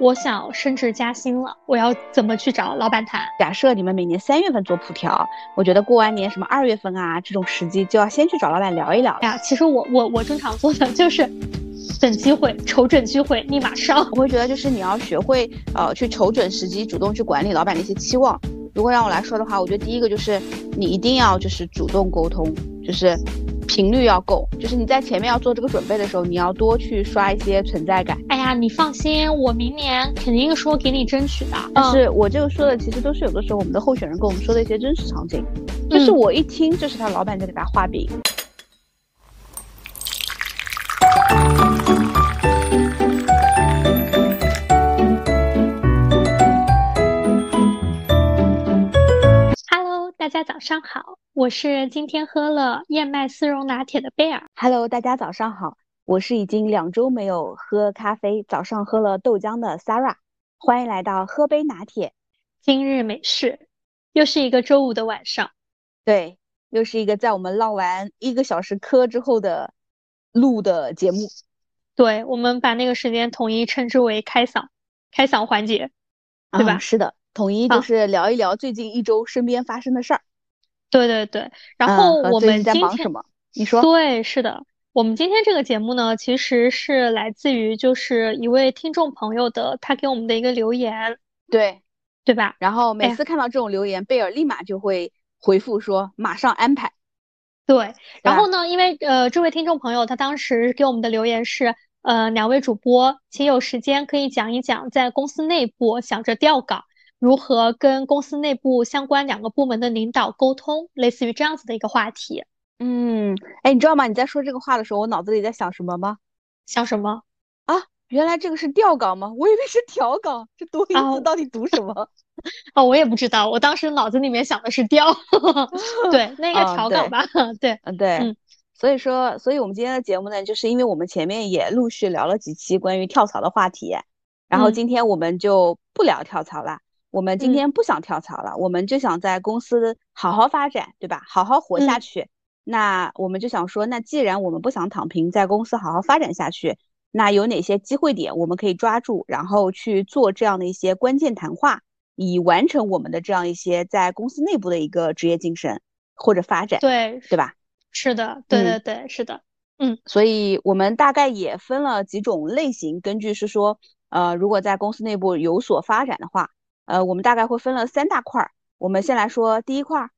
我想升职加薪了，我要怎么去找老板谈？假设你们每年三月份做普调，我觉得过完年什么二月份啊这种时机就要先去找老板聊一聊呀。其实我我我正常做的就是等机会，瞅准机会立马上。我会觉得就是你要学会呃去瞅准时机，主动去管理老板的一些期望。如果让我来说的话，我觉得第一个就是你一定要就是主动沟通，就是频率要够，就是你在前面要做这个准备的时候，你要多去刷一些存在感。哎呀，你放心，我明年肯定说给你争取的。但是我这个说的其实都是有的时候我们的候选人跟我们说的一些真实场景，就是我一听就是他老板在给他画饼。大家早上好，我是今天喝了燕麦丝绒拿铁的贝尔。Hello，大家早上好，我是已经两周没有喝咖啡，早上喝了豆浆的 Sarah。欢迎来到喝杯拿铁。今日美事，又是一个周五的晚上。对，又是一个在我们唠完一个小时嗑之后的录的节目。对，我们把那个时间统一称之为开嗓，开嗓环节，对吧？是的。统一就是聊一聊最近一周身边发生的事儿，对对对。然后我们在忙什么？你说？对，是的。我们今天这个节目呢，其实是来自于就是一位听众朋友的，他给我们的一个留言，对对吧？然后每次看到这种留言，贝尔立马就会回复说马上安排。对。然后呢，因为呃，这位听众朋友他当时给我们的留言是，呃，两位主播，请有时间可以讲一讲在公司内部想着调岗。如何跟公司内部相关两个部门的领导沟通，类似于这样子的一个话题。嗯，哎，你知道吗？你在说这个话的时候，我脑子里在想什么吗？想什么？啊，原来这个是调岗吗？我以为是调岗。这多音字到底读什么？哦，我也不知道。我当时脑子里面想的是调，对，那个调岗吧。对，嗯，对。所以说，所以我们今天的节目呢，就是因为我们前面也陆续聊了几期关于跳槽的话题，然后今天我们就不聊跳槽了。我们今天不想跳槽了，我们就想在公司好好发展，对吧？好好活下去。那我们就想说，那既然我们不想躺平，在公司好好发展下去，那有哪些机会点我们可以抓住，然后去做这样的一些关键谈话，以完成我们的这样一些在公司内部的一个职业晋升或者发展，对对吧？是的，对对对，是的，嗯。所以我们大概也分了几种类型，根据是说，呃，如果在公司内部有所发展的话。呃，我们大概会分了三大块儿。我们先来说第一块儿。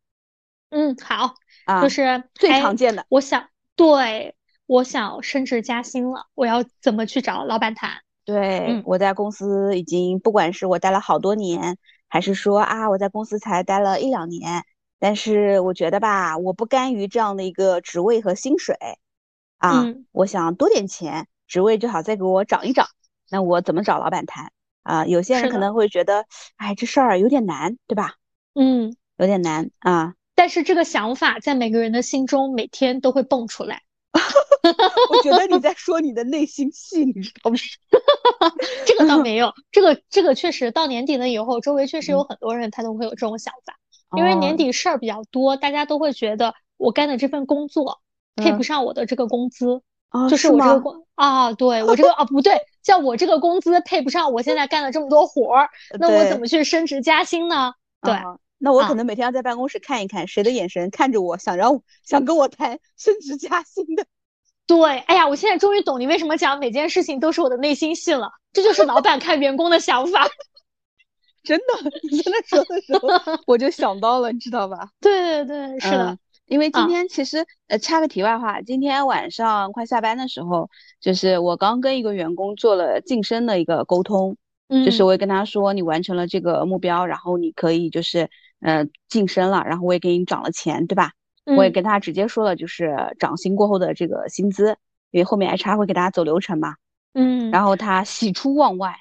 嗯，好啊，就是最常见的。我想，对，我想升职加薪了，我要怎么去找老板谈？对，我在公司已经，不管是我待了好多年，还是说啊，我在公司才待了一两年，但是我觉得吧，我不甘于这样的一个职位和薪水啊，我想多点钱，职位最好再给我涨一涨。那我怎么找老板谈？啊，有些人可能会觉得，哎，这事儿有点难，对吧？嗯，有点难啊。但是这个想法在每个人的心中每天都会蹦出来。我觉得你 在说你的内心戏，你知道吗？这个倒没有，这个这个确实到年底了以后，周围确实有很多人他都会有这种想法，因为年底事儿比较多，大家都会觉得我干的这份工作配不上我的这个工资。就是我这个工啊，对我这个啊不对，叫我这个工资配不上我现在干了这么多活儿，那我怎么去升职加薪呢？对，那我可能每天要在办公室看一看谁的眼神看着我，想让想跟我谈 升职加薪的。对，哎呀，我现在终于懂你为什么讲每件事情都是我的内心戏了，这就是老板看员工的想法。真的，你在那说的时候我就想到了，你知道吧？对对对，是的。因为今天其实，呃，插个题外话，今天晚上快下班的时候，就是我刚跟一个员工做了晋升的一个沟通，嗯，就是我也跟他说，你完成了这个目标，然后你可以就是，呃，晋升了，然后我也给你涨了钱，对吧？我也跟他直接说了，就是涨薪过后的这个薪资，因为后面 HR 会给大家走流程嘛，嗯，然后他喜出望外。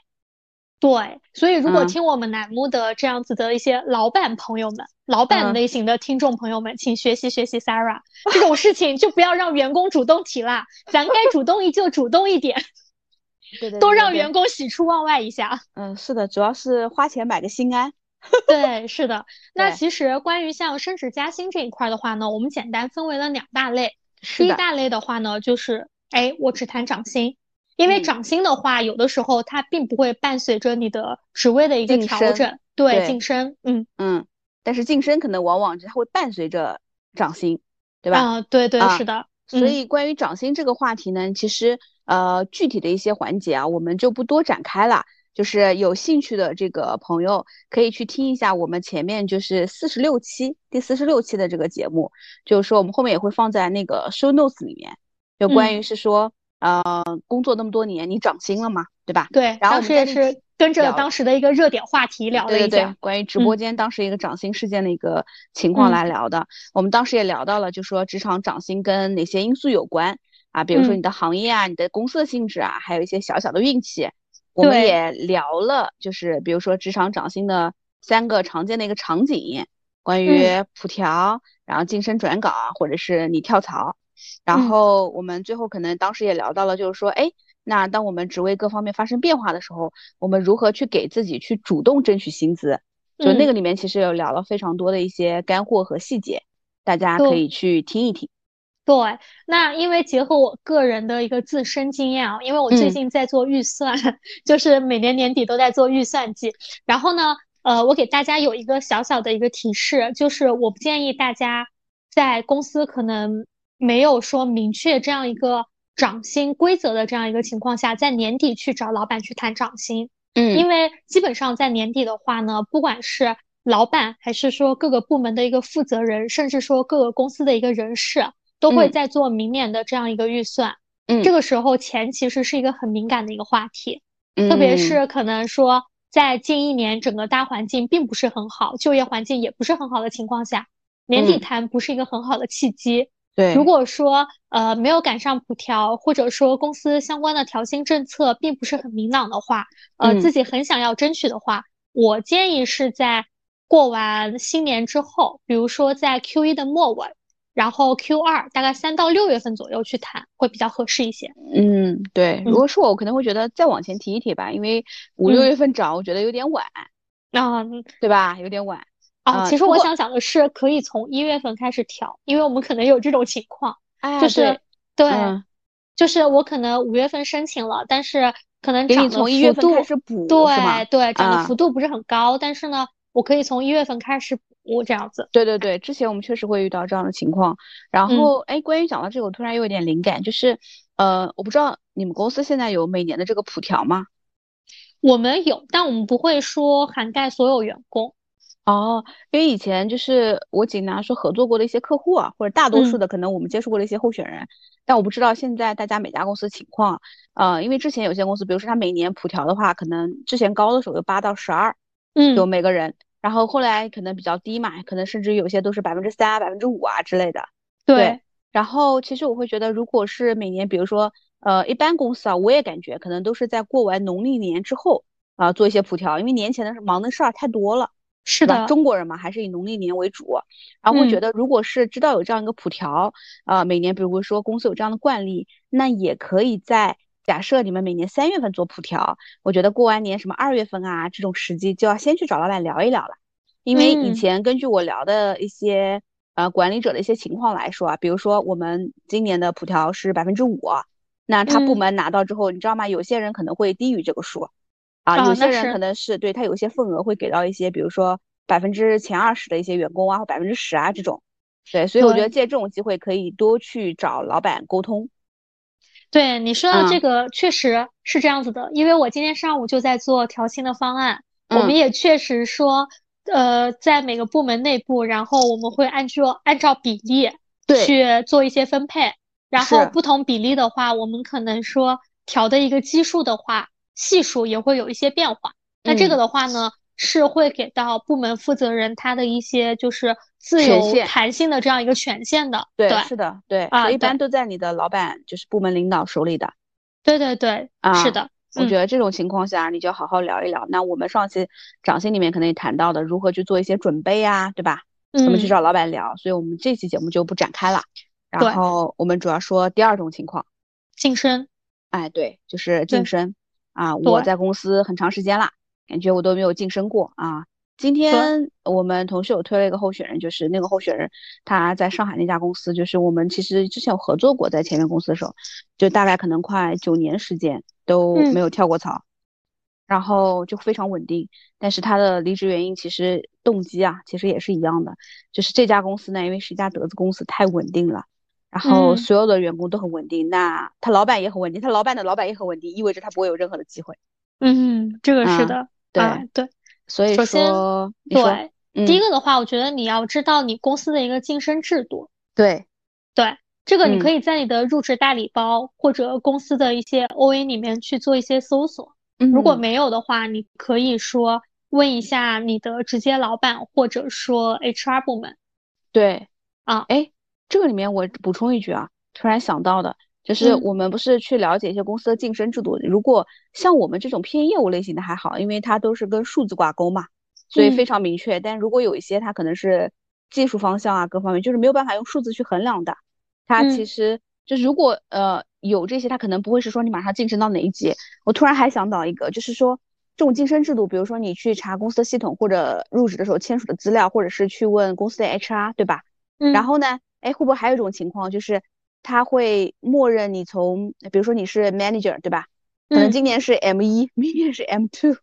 对，所以如果听我们栏目的这样子的一些老板朋友们、老板类型的听众朋友们，请学习学习 Sarah，这种事情就不要让员工主动提啦，咱该主动一就主动一点，对对，都让员工喜出望外一下。嗯，是的，主要是花钱买个心安。对，是的。那其实关于像升职加薪这一块的话呢，我们简单分为了两大类。第一大类的话呢，就是哎，我只谈涨薪。因为涨薪的话，有的时候它并不会伴随着你的职位的一个调整，对晋升，嗯嗯，但是晋升可能往往它会伴随着涨薪，对吧？啊，对对，是的。所以关于涨薪这个话题呢，其实呃具体的一些环节啊，我们就不多展开了。就是有兴趣的这个朋友可以去听一下我们前面就是四十六期第四十六期的这个节目，就是说我们后面也会放在那个 show notes 里面，就关于是说呃工作那么多年你涨薪了吗？对吧？对，然后当时也是跟着当时的一个热点话题聊了一下，关于直播间当时一个涨薪事件的一个情况来聊的。我们当时也聊到了，就说职场涨薪跟哪些因素有关啊？比如说你的行业啊，你的公司的性质啊，还有一些小小的运气。我们也聊了，就是比如说职场涨薪的三个常见的一个场景，关于普调，然后晋升转岗，或者是你跳槽。然后我们最后可能当时也聊到了，就是说，哎，那当我们职位各方面发生变化的时候，我们如何去给自己去主动争取薪资？就那个里面其实有聊了非常多的一些干货和细节，大家可以去听一听。对，那因为结合我个人的一个自身经验啊，因为我最近在做预算，就是每年年底都在做预算季。然后呢，呃，我给大家有一个小小的一个提示，就是我不建议大家在公司可能没有说明确这样一个涨薪规则的这样一个情况下，在年底去找老板去谈涨薪。嗯，因为基本上在年底的话呢，不管是老板还是说各个部门的一个负责人，甚至说各个公司的一个人事。都会在做明年的这样一个预算，嗯，这个时候钱其实是一个很敏感的一个话题，特别是可能说在近一年整个大环境并不是很好，就业环境也不是很好的情况下，年底谈不是一个很好的契机。对，如果说呃没有赶上普调，或者说公司相关的调薪政策并不是很明朗的话，呃，自己很想要争取的话，我建议是在过完新年之后，比如说在 Q 一的末尾。然后 Q 二大概三到六月份左右去谈会比较合适一些。嗯，对。如果是我，我可能会觉得再往前提一提吧，因为五六月份涨，我觉得有点晚。啊，对吧？有点晚。啊，其实我想讲的是，可以从一月份开始调，因为我们可能有这种情况，就是对，就是我可能五月份申请了，但是可能涨的幅度对对，涨的幅度不是很高，但是呢，我可以从一月份开始。补这样子，对对对，之前我们确实会遇到这样的情况。然后，哎，关于讲到这个，我突然又有点灵感，就是，呃，我不知道你们公司现在有每年的这个普调吗？我们有，但我们不会说涵盖所有员工。哦，因为以前就是我仅拿说合作过的一些客户啊，或者大多数的可能我们接触过的一些候选人，但我不知道现在大家每家公司情况。呃，因为之前有些公司，比如说他每年普调的话，可能之前高的时候有八到十二，嗯，有每个人。然后后来可能比较低嘛，可能甚至有些都是百分之三、百分之五啊之类的。对。然后其实我会觉得，如果是每年，比如说，呃，一般公司啊，我也感觉可能都是在过完农历年之后啊做一些普调，因为年前的忙的事儿太多了。是的。中国人嘛，还是以农历年为主。然后会觉得，如果是知道有这样一个普调，啊，每年比如说公司有这样的惯例，那也可以在。假设你们每年三月份做普调，我觉得过完年什么二月份啊这种时机就要先去找老板聊一聊了，因为以前根据我聊的一些呃管理者的一些情况来说啊，比如说我们今年的普调是百分之五，那他部门拿到之后，你知道吗？有些人可能会低于这个数，啊，有些人可能是对他有一些份额会给到一些，比如说百分之前二十的一些员工啊，或百分之十啊这种，对，所以我觉得借这种机会可以多去找老板沟通。对你说的这个确实是这样子的，因为我今天上午就在做调薪的方案，我们也确实说，呃，在每个部门内部，然后我们会按照按照比例去做一些分配，然后不同比例的话，我们可能说调的一个基数的话，系数也会有一些变化。那这个的话呢？是会给到部门负责人他的一些就是自由弹性的这样一个权限的，对，是的，对啊，一般都在你的老板就是部门领导手里的，对对对，啊是的，我觉得这种情况下你就好好聊一聊。那我们上期掌心里面可能也谈到的如何去做一些准备啊，对吧？怎么去找老板聊？所以我们这期节目就不展开了。然后我们主要说第二种情况，晋升。哎，对，就是晋升啊，我在公司很长时间了。感觉我都没有晋升过啊，今天我们同事有推了一个候选人，就是那个候选人他在上海那家公司，就是我们其实之前有合作过，在前面公司的时候，就大概可能快九年时间都没有跳过槽，然后就非常稳定。但是他的离职原因其实动机啊，其实也是一样的，就是这家公司呢，因为是一家德资公司，太稳定了，然后所有的员工都很稳定，那他老板也很稳定，他老板的老板也很稳定，意味着他不会有任何的机会。嗯，这个是的，对对。所以说，对，第一个的话，我觉得你要知道你公司的一个晋升制度。对，对，这个你可以在你的入职大礼包或者公司的一些 OA 里面去做一些搜索。如果没有的话，你可以说问一下你的直接老板或者说 HR 部门。对，啊，哎，这个里面我补充一句啊，突然想到的。就是我们不是去了解一些公司的晋升制度，如果像我们这种偏业务类型的还好，因为它都是跟数字挂钩嘛，所以非常明确。但如果有一些它可能是技术方向啊，各方面就是没有办法用数字去衡量的，它其实就是如果呃有这些，它可能不会是说你马上晋升到哪一级。我突然还想到一个，就是说这种晋升制度，比如说你去查公司的系统或者入职的时候签署的资料，或者是去问公司的 HR，对吧？然后呢，哎，会不会还有一种情况就是？他会默认你从，比如说你是 manager 对吧？可能今年是 M 一，明年是 M two，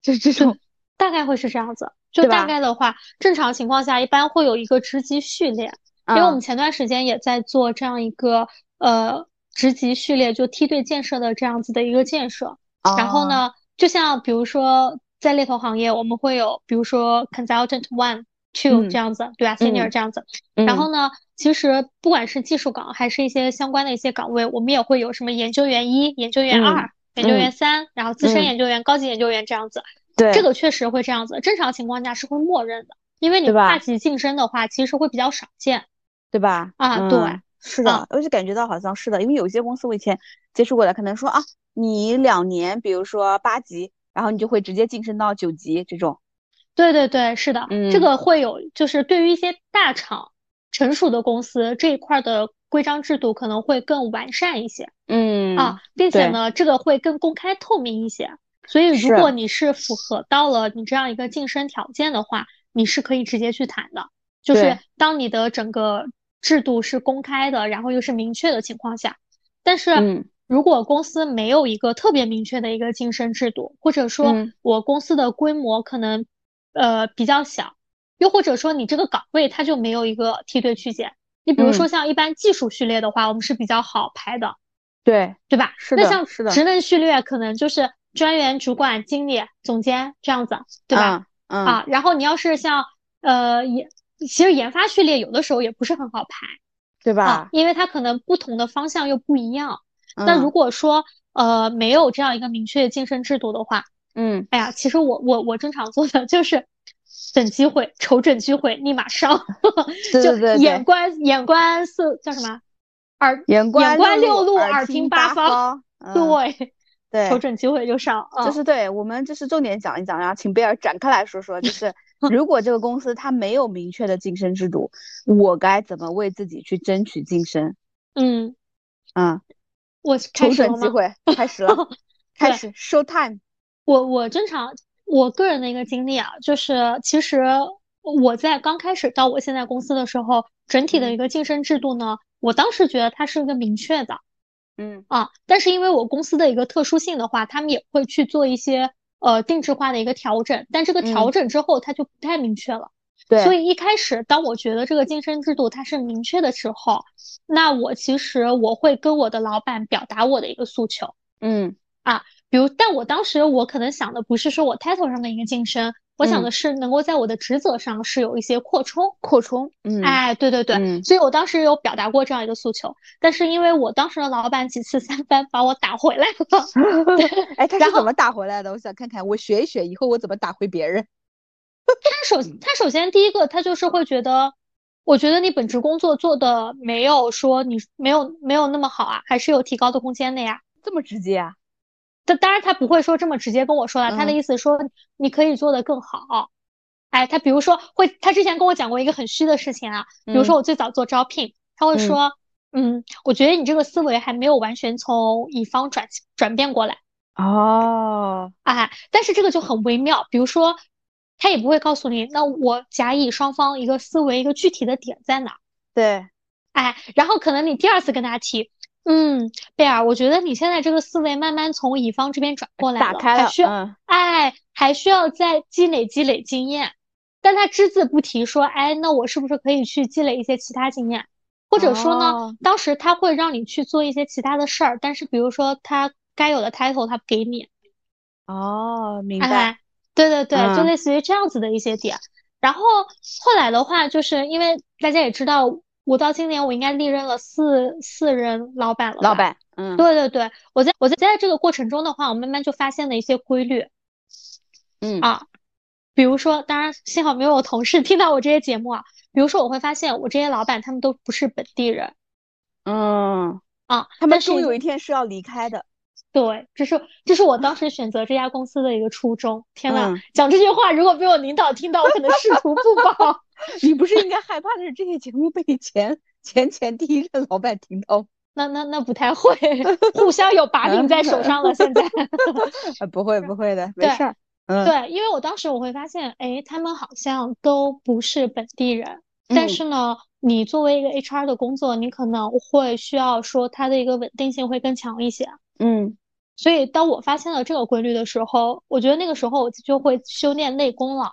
就是这种，大概会是这样子。就大概的话，正常情况下一般会有一个职级序列，因为我们前段时间也在做这样一个呃职级序列，就梯队建设的这样子的一个建设。然后呢，就像比如说在猎头行业，我们会有比如说 consultant one。Two 这样子，对吧？senior 这样子，然后呢，其实不管是技术岗，还是一些相关的一些岗位，我们也会有什么研究员一、研究员二、研究员三，然后资深研究员、高级研究员这样子。对，这个确实会这样子。正常情况下是会默认的，因为你跨级晋升的话，其实会比较少见，对吧？啊，对，是的，我就感觉到好像是的，因为有些公司我以前接触过的，可能说啊，你两年，比如说八级，然后你就会直接晋升到九级这种。对对对，是的，这个会有，就是对于一些大厂、成熟的公司这一块的规章制度可能会更完善一些，嗯啊，并且呢，这个会更公开透明一些。所以，如果你是符合到了你这样一个晋升条件的话，你是可以直接去谈的。就是当你的整个制度是公开的，然后又是明确的情况下，但是如果公司没有一个特别明确的一个晋升制度，或者说我公司的规模可能。呃，比较小，又或者说你这个岗位它就没有一个梯队区间。你比如说像一般技术序列的话，我们是比较好排的，对对吧？是的，那像。职能序列可能就是专员、主管、经理、总监这样子，对吧？嗯啊，然后你要是像呃研，其实研发序列有的时候也不是很好排，对吧？啊因为它可能不同的方向又不一样。那如果说呃没有这样一个明确的晋升制度的话，嗯，哎呀，其实我我我正常做的就是等机会，瞅准机会立马上，就眼观眼观四叫什么？耳眼观六路，耳听八方，对对，瞅准机会就上，就是对我们就是重点讲一讲，然后请贝尔展开来说说，就是 如果这个公司它没有明确的晋升制度，我该怎么为自己去争取晋升？嗯。嗯，我瞅准机会开始了，开始 show time。我我正常，我个人的一个经历啊，就是其实我在刚开始到我现在公司的时候，整体的一个晋升制度呢，我当时觉得它是一个明确的，嗯。啊，但是因为我公司的一个特殊性的话，他们也会去做一些呃定制化的一个调整，但这个调整之后它就不太明确了，对，所以一开始当我觉得这个晋升制度它是明确的时候，那我其实我会跟我的老板表达我的一个诉求，嗯。啊。比如，但我当时我可能想的不是说我 title 上的一个晋升，我想的是能够在我的职责上是有一些扩充，扩充。嗯，哎，对对对，所以我当时有表达过这样一个诉求，但是因为我当时的老板几次三番把我打回来了。哎，他是怎么打回来的？我想看看，我学一学，以后我怎么打回别人。他首他首先第一个，他就是会觉得，我觉得你本职工作做的没有说你没有没有那么好啊，还是有提高的空间的呀。这么直接啊？他当然他不会说这么直接跟我说了，他的意思说你可以做得更好。哎，他比如说会，他之前跟我讲过一个很虚的事情啊，比如说我最早做招聘，他会说，嗯，我觉得你这个思维还没有完全从乙方转转变过来。哦，哎，但是这个就很微妙，比如说他也不会告诉你，那我甲乙双方一个思维一个具体的点在哪。对，哎，然后可能你第二次跟他提，嗯，贝尔，我觉得你现在这个思维慢慢从乙方这边转过来了，打开了，还需要，哎，还需要再积累积累经验。但他只字不提说，哎，那我是不是可以去积累一些其他经验？或者说呢，当时他会让你去做一些其他的事儿，但是比如说他该有的 title 他不给你。哦，明白。对对对，就类似于这样子的一些点。然后后来的话，就是因为大家也知道，我到今年我应该历任了四四任老板了。老板，嗯，对对对，我在我在在这个过程中的话，我慢慢就发现了一些规律。嗯啊，比如说，当然幸好没有我同事听到我这些节目啊。比如说，我会发现我这些老板他们都不是本地人。嗯啊，他们终有一天是要离开的。对，这是这是我当时选择这家公司的一个初衷。天呐，讲这句话如果被我领导听到，我可能仕途不保。你不是应该害怕的是这些节目被前前前第一任老板听到？那那那不太会，互相有把柄在手上了。现在 不会不会的，没事儿。嗯，对，因为我当时我会发现，哎，他们好像都不是本地人，但是呢，你作为一个 HR 的工作，你可能会需要说它的一个稳定性会更强一些。嗯。所以，当我发现了这个规律的时候，我觉得那个时候我就会修炼内功了，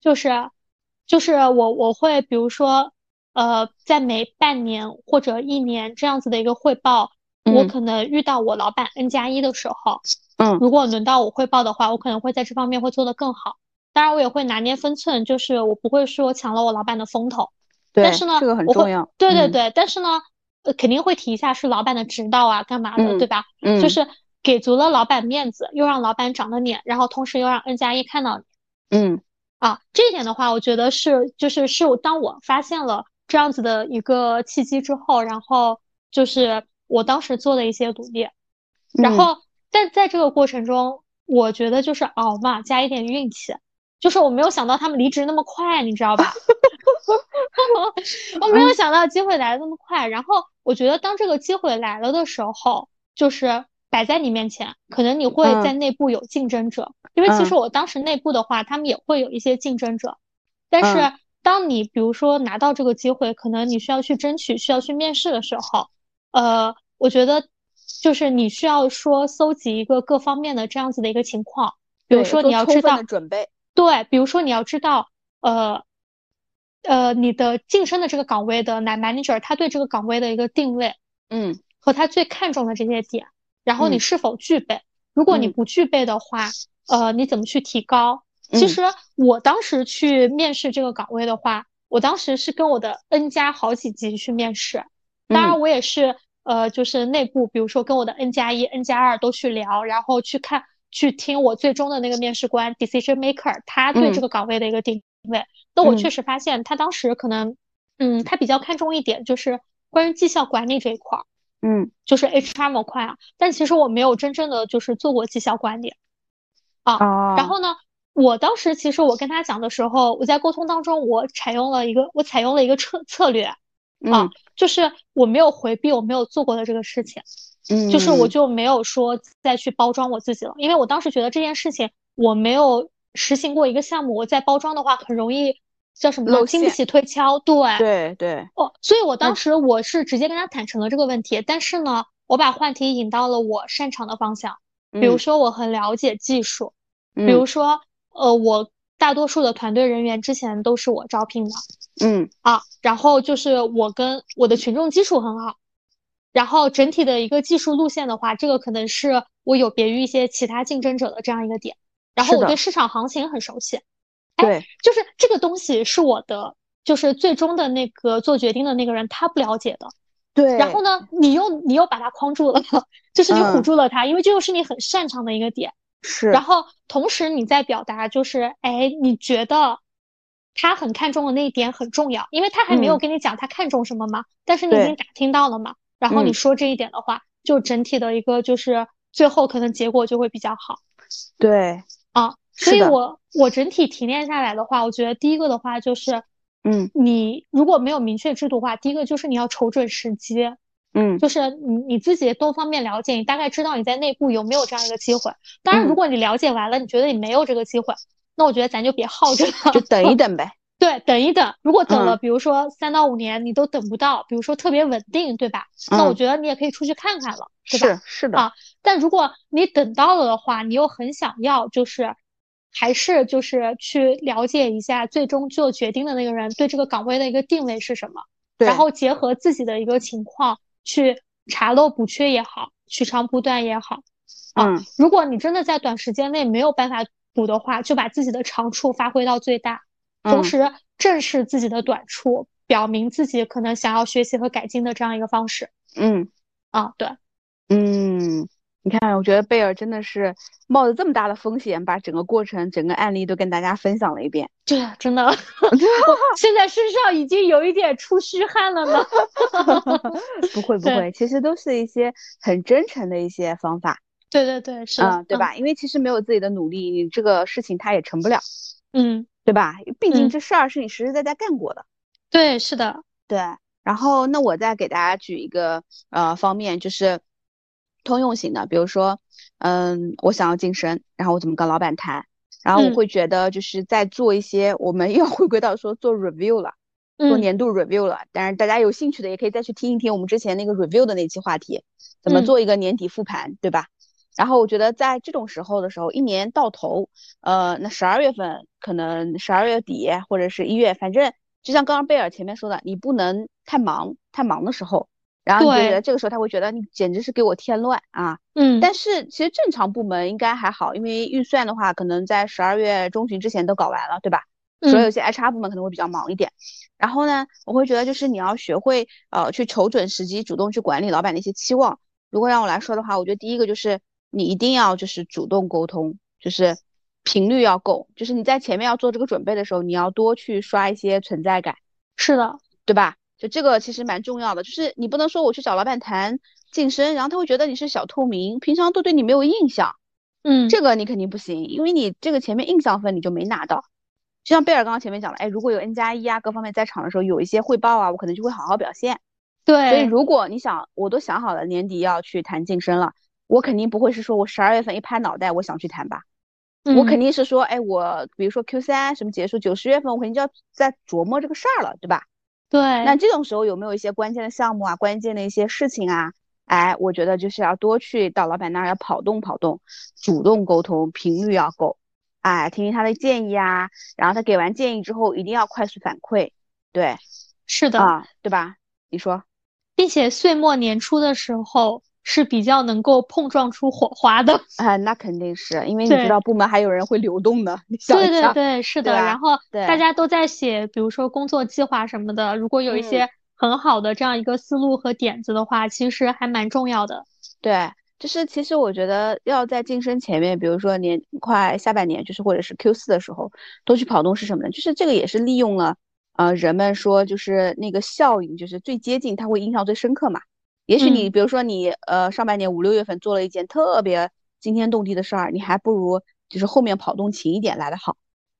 就是，就是我我会比如说，呃，在每半年或者一年这样子的一个汇报，我可能遇到我老板 N 加一的时候，嗯，如果轮到我汇报的话，我可能会在这方面会做得更好。当然，我也会拿捏分寸，就是我不会说抢了我老板的风头。对，但是呢，这个很重要。对对对，但是呢，呃，肯定会提一下是老板的指导啊，干嘛的，对吧？嗯，就是。给足了老板面子，又让老板长了脸，然后同时又让 N 加一看到你，嗯，啊，这一点的话，我觉得是，就是是我当我发现了这样子的一个契机之后，然后就是我当时做的一些努力，然后但在这个过程中，我觉得就是熬嘛，加一点运气，就是我没有想到他们离职那么快，你知道吧？我没有想到机会来的那么快，然后我觉得当这个机会来了的时候，就是。摆在你面前，可能你会在内部有竞争者，因为其实我当时内部的话，他们也会有一些竞争者。但是当你比如说拿到这个机会，可能你需要去争取，需要去面试的时候，呃，我觉得就是你需要说搜集一个各方面的这样子的一个情况，比如说你要知道准备，对，比如说你要知道，呃，呃，你的晋升的这个岗位的男 manager 他对这个岗位的一个定位，嗯，和他最看重的这些点。然后你是否具备？如果你不具备的话，呃，你怎么去提高？其实我当时去面试这个岗位的话，我当时是跟我的 N 加好几级去面试。当然，我也是呃，就是内部，比如说跟我的 N 加一、N 加二都去聊，然后去看、去听我最终的那个面试官 decision maker 他对这个岗位的一个定位。那我确实发现他当时可能，嗯，他比较看重一点就是关于绩效管理这一块儿。嗯，就是 HR 模块啊，但其实我没有真正的就是做过绩效管理啊。然后呢，我当时其实我跟他讲的时候，我在沟通当中，我采用了一个我采用了一个策策略啊，就是我没有回避我没有做过的这个事情，嗯，就是我就没有说再去包装我自己了，因为我当时觉得这件事情我没有实行过一个项目，我再包装的话很容易。叫什么？经不起推敲，对。对对。哦，所以我当时我是直接跟他坦诚了这个问题，但是呢，我把话题引到了我擅长的方向，比如说我很了解技术，比如说呃，我大多数的团队人员之前都是我招聘的，嗯。啊，然后就是我跟我的群众基础很好，然后整体的一个技术路线的话，这个可能是我有别于一些其他竞争者的这样一个点，然后我对市场行情很熟悉。对，就是这个东西是我的，就是最终的那个做决定的那个人他不了解的。对，然后呢，你又你又把他框住了，就是你唬住了他，因为这又是你很擅长的一个点。是。然后同时你在表达，就是哎，你觉得他很看重的那一点很重要，因为他还没有跟你讲他看重什么嘛，但是你已经打听到了嘛。然后你说这一点的话，就整体的一个就是最后可能结果就会比较好。对。啊。所以，我我整体提炼下来的话，我觉得第一个的话就是，嗯，你如果没有明确制度化，第一个就是你要瞅准时机，嗯，就是你你自己多方面了解，你大概知道你在内部有没有这样一个机会。当然，如果你了解完了，你觉得你没有这个机会，那我觉得咱就别耗着了，就等一等呗。对，等一等。如果等了，嗯比如说三到五年你都等不到，比如说特别稳定，对吧？那我嗯觉得你也可以出去看看了，对吧？是是的，啊但如果你等到了的话，你又很想要，就是还是就是去了解一下最终做决定的那个人对这个岗位的一个定位是什么，然后结合自己的一个情况去查漏补缺也好，取长补短也好。啊嗯如果你真的在短时间内没有办法补的话，就把自己的长处发挥到最大，同嗯时正视自己的短处，表明自己可能想要学习和改进的这样一个方式。嗯啊，对，嗯，你看，我觉得贝尔真的是冒着这么大的风险，把整个过程、整个案例都跟大家分享了一遍。对啊真的，现在身上已经有一点出虚汗了呢。不会不会，其实都是一些很真诚的一些方法，对对对，是啊，嗯，对吧？因为其实没有自己的努力，你这个事情它也成不了，嗯？对吧？毕竟嗯这事儿是你实实在在干过的。对，是的，对，然后那我再给大家举一个呃方面，就是通用型的，比如说，嗯，我想要晋升，然后我怎么跟老板谈，然后我嗯会觉得就是在做一些，我们 又要回归到说做 review 了，做嗯年度 review 了。当然，大家有兴趣的也可以再去听一听我们之前那个 review 的那期话题，怎么嗯做一个年底复盘，对吧？然后我觉得在这种时候的时候，一年到头，呃，那十二月份可能十二月底或者是一月，反正就像刚刚贝尔前面说的，你不能太忙，太忙的时候，然后你就觉得这个时候他会觉得你简直是给我添乱啊。嗯，但是其实正常部门应该还好，因为预算的话，可能在十二月中旬之前都搞完了，对吧？所以有嗯些 HR 部门可能会比较忙一点。然后呢，我会觉得就是你要学会呃去瞅准时机，主动去管理老板的一些期望。如果让我来说的话，我觉得第一个就是你一定要就是主动沟通，就是频率要够，就是你在前面要做这个准备的时候，你要多去刷一些存在感，是的，对吧？就这个其实蛮重要的，就是你不能说我去找老板谈晋升，然后他会觉得你是小透明，平常都对你没有印象。嗯，这个你肯定不行，因为你这个前面印象分你就没拿到。就像贝尔刚刚前面讲了，哎，如果有 N 加一啊，各方面在场的时候有一些汇报啊，我可能就会好好表现。对所以，如果你想，我都想好了年底要去谈晋升了，我肯定不会是说我十二月份一拍脑袋我想去谈吧，我肯嗯定是说，哎，我比如说 Q 三什么结束，九十月份我肯定就要在琢磨这个事儿了，对吧？对，那这种时候有没有一些关键的项目啊、关键的一些事情啊？哎，我觉得就是要多去到老板那儿要跑动跑动，主动沟通，频率要够，哎，听听他的建议啊，然后他给完建议之后一定要快速反馈，对是的，啊，对吧？你说，并且岁末年初的时候是比较能够碰撞出火花的。哎，那肯定是因为你知道部门还有人会流动的，你想对一下，对对，是的。然后大家都在写，比如说工作计划什么的，如果有一嗯些很好的这样一个思路和点子的话，其实还蛮重要的。对，就是其实我觉得要在晋升前面，比如说年快下半年，就是或者是 Q 四的时候，多去跑动是什么呢？就是这个也是利用了，呃，人们说就是那个效应，就是最接近，它会印象最深刻嘛。也许你嗯比如说你呃上半年五六月份做了一件特别惊天动地的事儿，你还不如就是后面跑动勤一点来的好。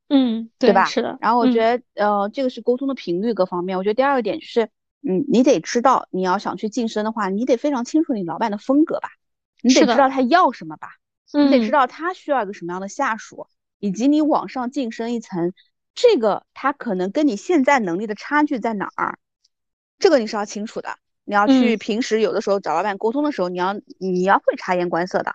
嗯，对吧是的。然后我嗯觉得，呃，这个是沟通的频率各方面。我觉得第二个点就是，嗯，你得知道你要想去晋升的话，你得非常清楚你老板的风格吧，你得知道他要什么吧，你得知嗯道他需要一个什么样的下属，以及你往上晋升一层，这个他可能跟你现在能力的差距在哪儿，这个你是要清楚的。你要去嗯平时有的时候找老板沟通的时候，你要你要会察言观色的。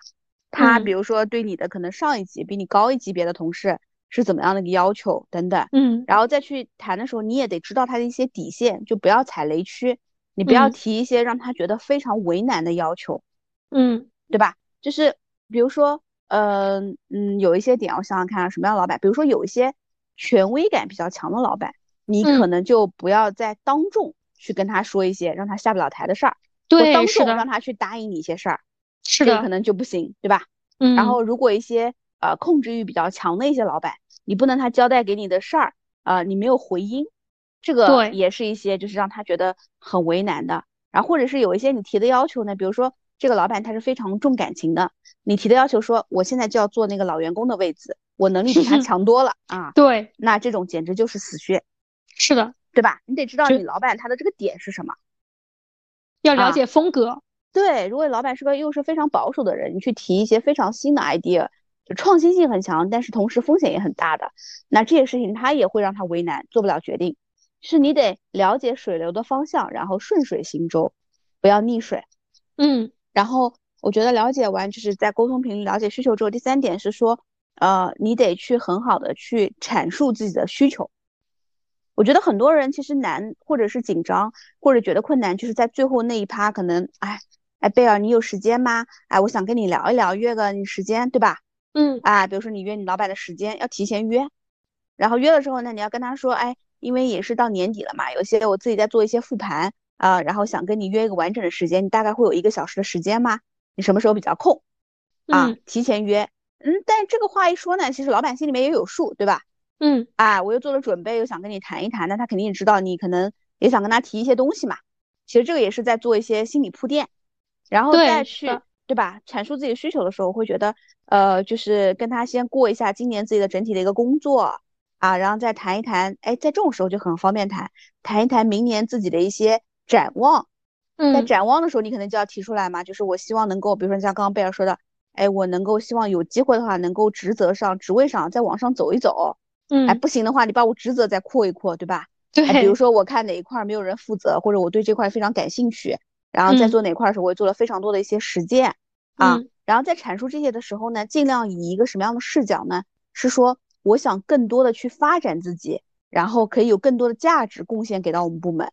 他比嗯如说对你的可能上一级比你高一级别的同事是怎么样的一个要求等等，嗯。然后再去谈的时候，你也得知道他的一些底线，就不要踩雷区，你不要嗯。提一些让他觉得非常为难的要求，嗯。对吧？就是比如说，嗯、嗯，有一些点我想想看啊，什么样的老板，比如说有一些权威感比较强的老板，你可嗯能就不要在当众去跟他说一些让他下不了台的事儿，或对，当是的，众让他去答应你一些事儿，是的。这个可能就不行，对吧？嗯，然后如果一些呃控制欲比较强的一些老板，你不能他交代给你的事儿，呃，你没有回音，这个对也是一些就是让他觉得很为难的。然后或者是有一些你提的要求呢，比如说这个老板他是非常重感情的，你提的要求说我现在就要做那个老员工的位置，我能力比他 强多了啊，对，那这种简直就是死穴，是的，对吧？你得知道你老板他的这个点是什么。要了啊解风格。对，如果老板是个又是非常保守的人，你去提一些非常新的 idea，就创新性很强，但是同时风险也很大的。那这些事情他也会让他为难，做不了决定。是你得了解水流的方向，然后顺水行舟，不要逆水。嗯，然后我觉得了解完就是在沟通频率、了解需求之后，第三点是说，呃，你得去很好的去阐述自己的需求。我觉得很多人其实难，或者是紧张，或者觉得困难，就是在最后那一趴，可能，哎，哎，贝尔，你有时间吗？哎，我想跟你聊一聊，约个你时间，对吧？嗯，啊，比如说你约你老板的时间，要提前约，然后约了之后呢，你要跟他说，哎，因为也是到年底了嘛，有些我自己在做一些复盘啊，然后想跟你约一个完整的时间，你大概会有一个小时的时间吗？你什么时候比较空？啊，提前约，嗯，但这个话一说呢，其实老板心里面也有数，对吧？嗯，啊，我又做了准备，又想跟你谈一谈，那他肯定也知道你可能也想跟他提一些东西嘛。其实这个也是在做一些心理铺垫，然后再去，对吧？阐述自己需求的时候，会觉得，呃，就是跟他先过一下今年自己的整体的一个工作啊，然后再谈一谈，哎，在这种时候就很方便谈，谈一谈明年自己的一些展望。嗯，在展望的时候，你可能就要提出来嘛，就是我希望能够，比如说像刚刚贝尔说的，哎，我能够希望有机会的话，能够职责上、职位上再往上走一走。嗯，哎，不行的话，你把我职责再扩一扩，对吧？对，比如说我看哪一块没有人负责，或者我对这块非常感兴趣，然后在做哪块的时候，我也做了非常多的一些实践啊。然后在阐述这些的时候呢，尽量以一个什么样的视角呢？是说我想更多的去发展自己，然后可以有更多的价值贡献给到我们部门。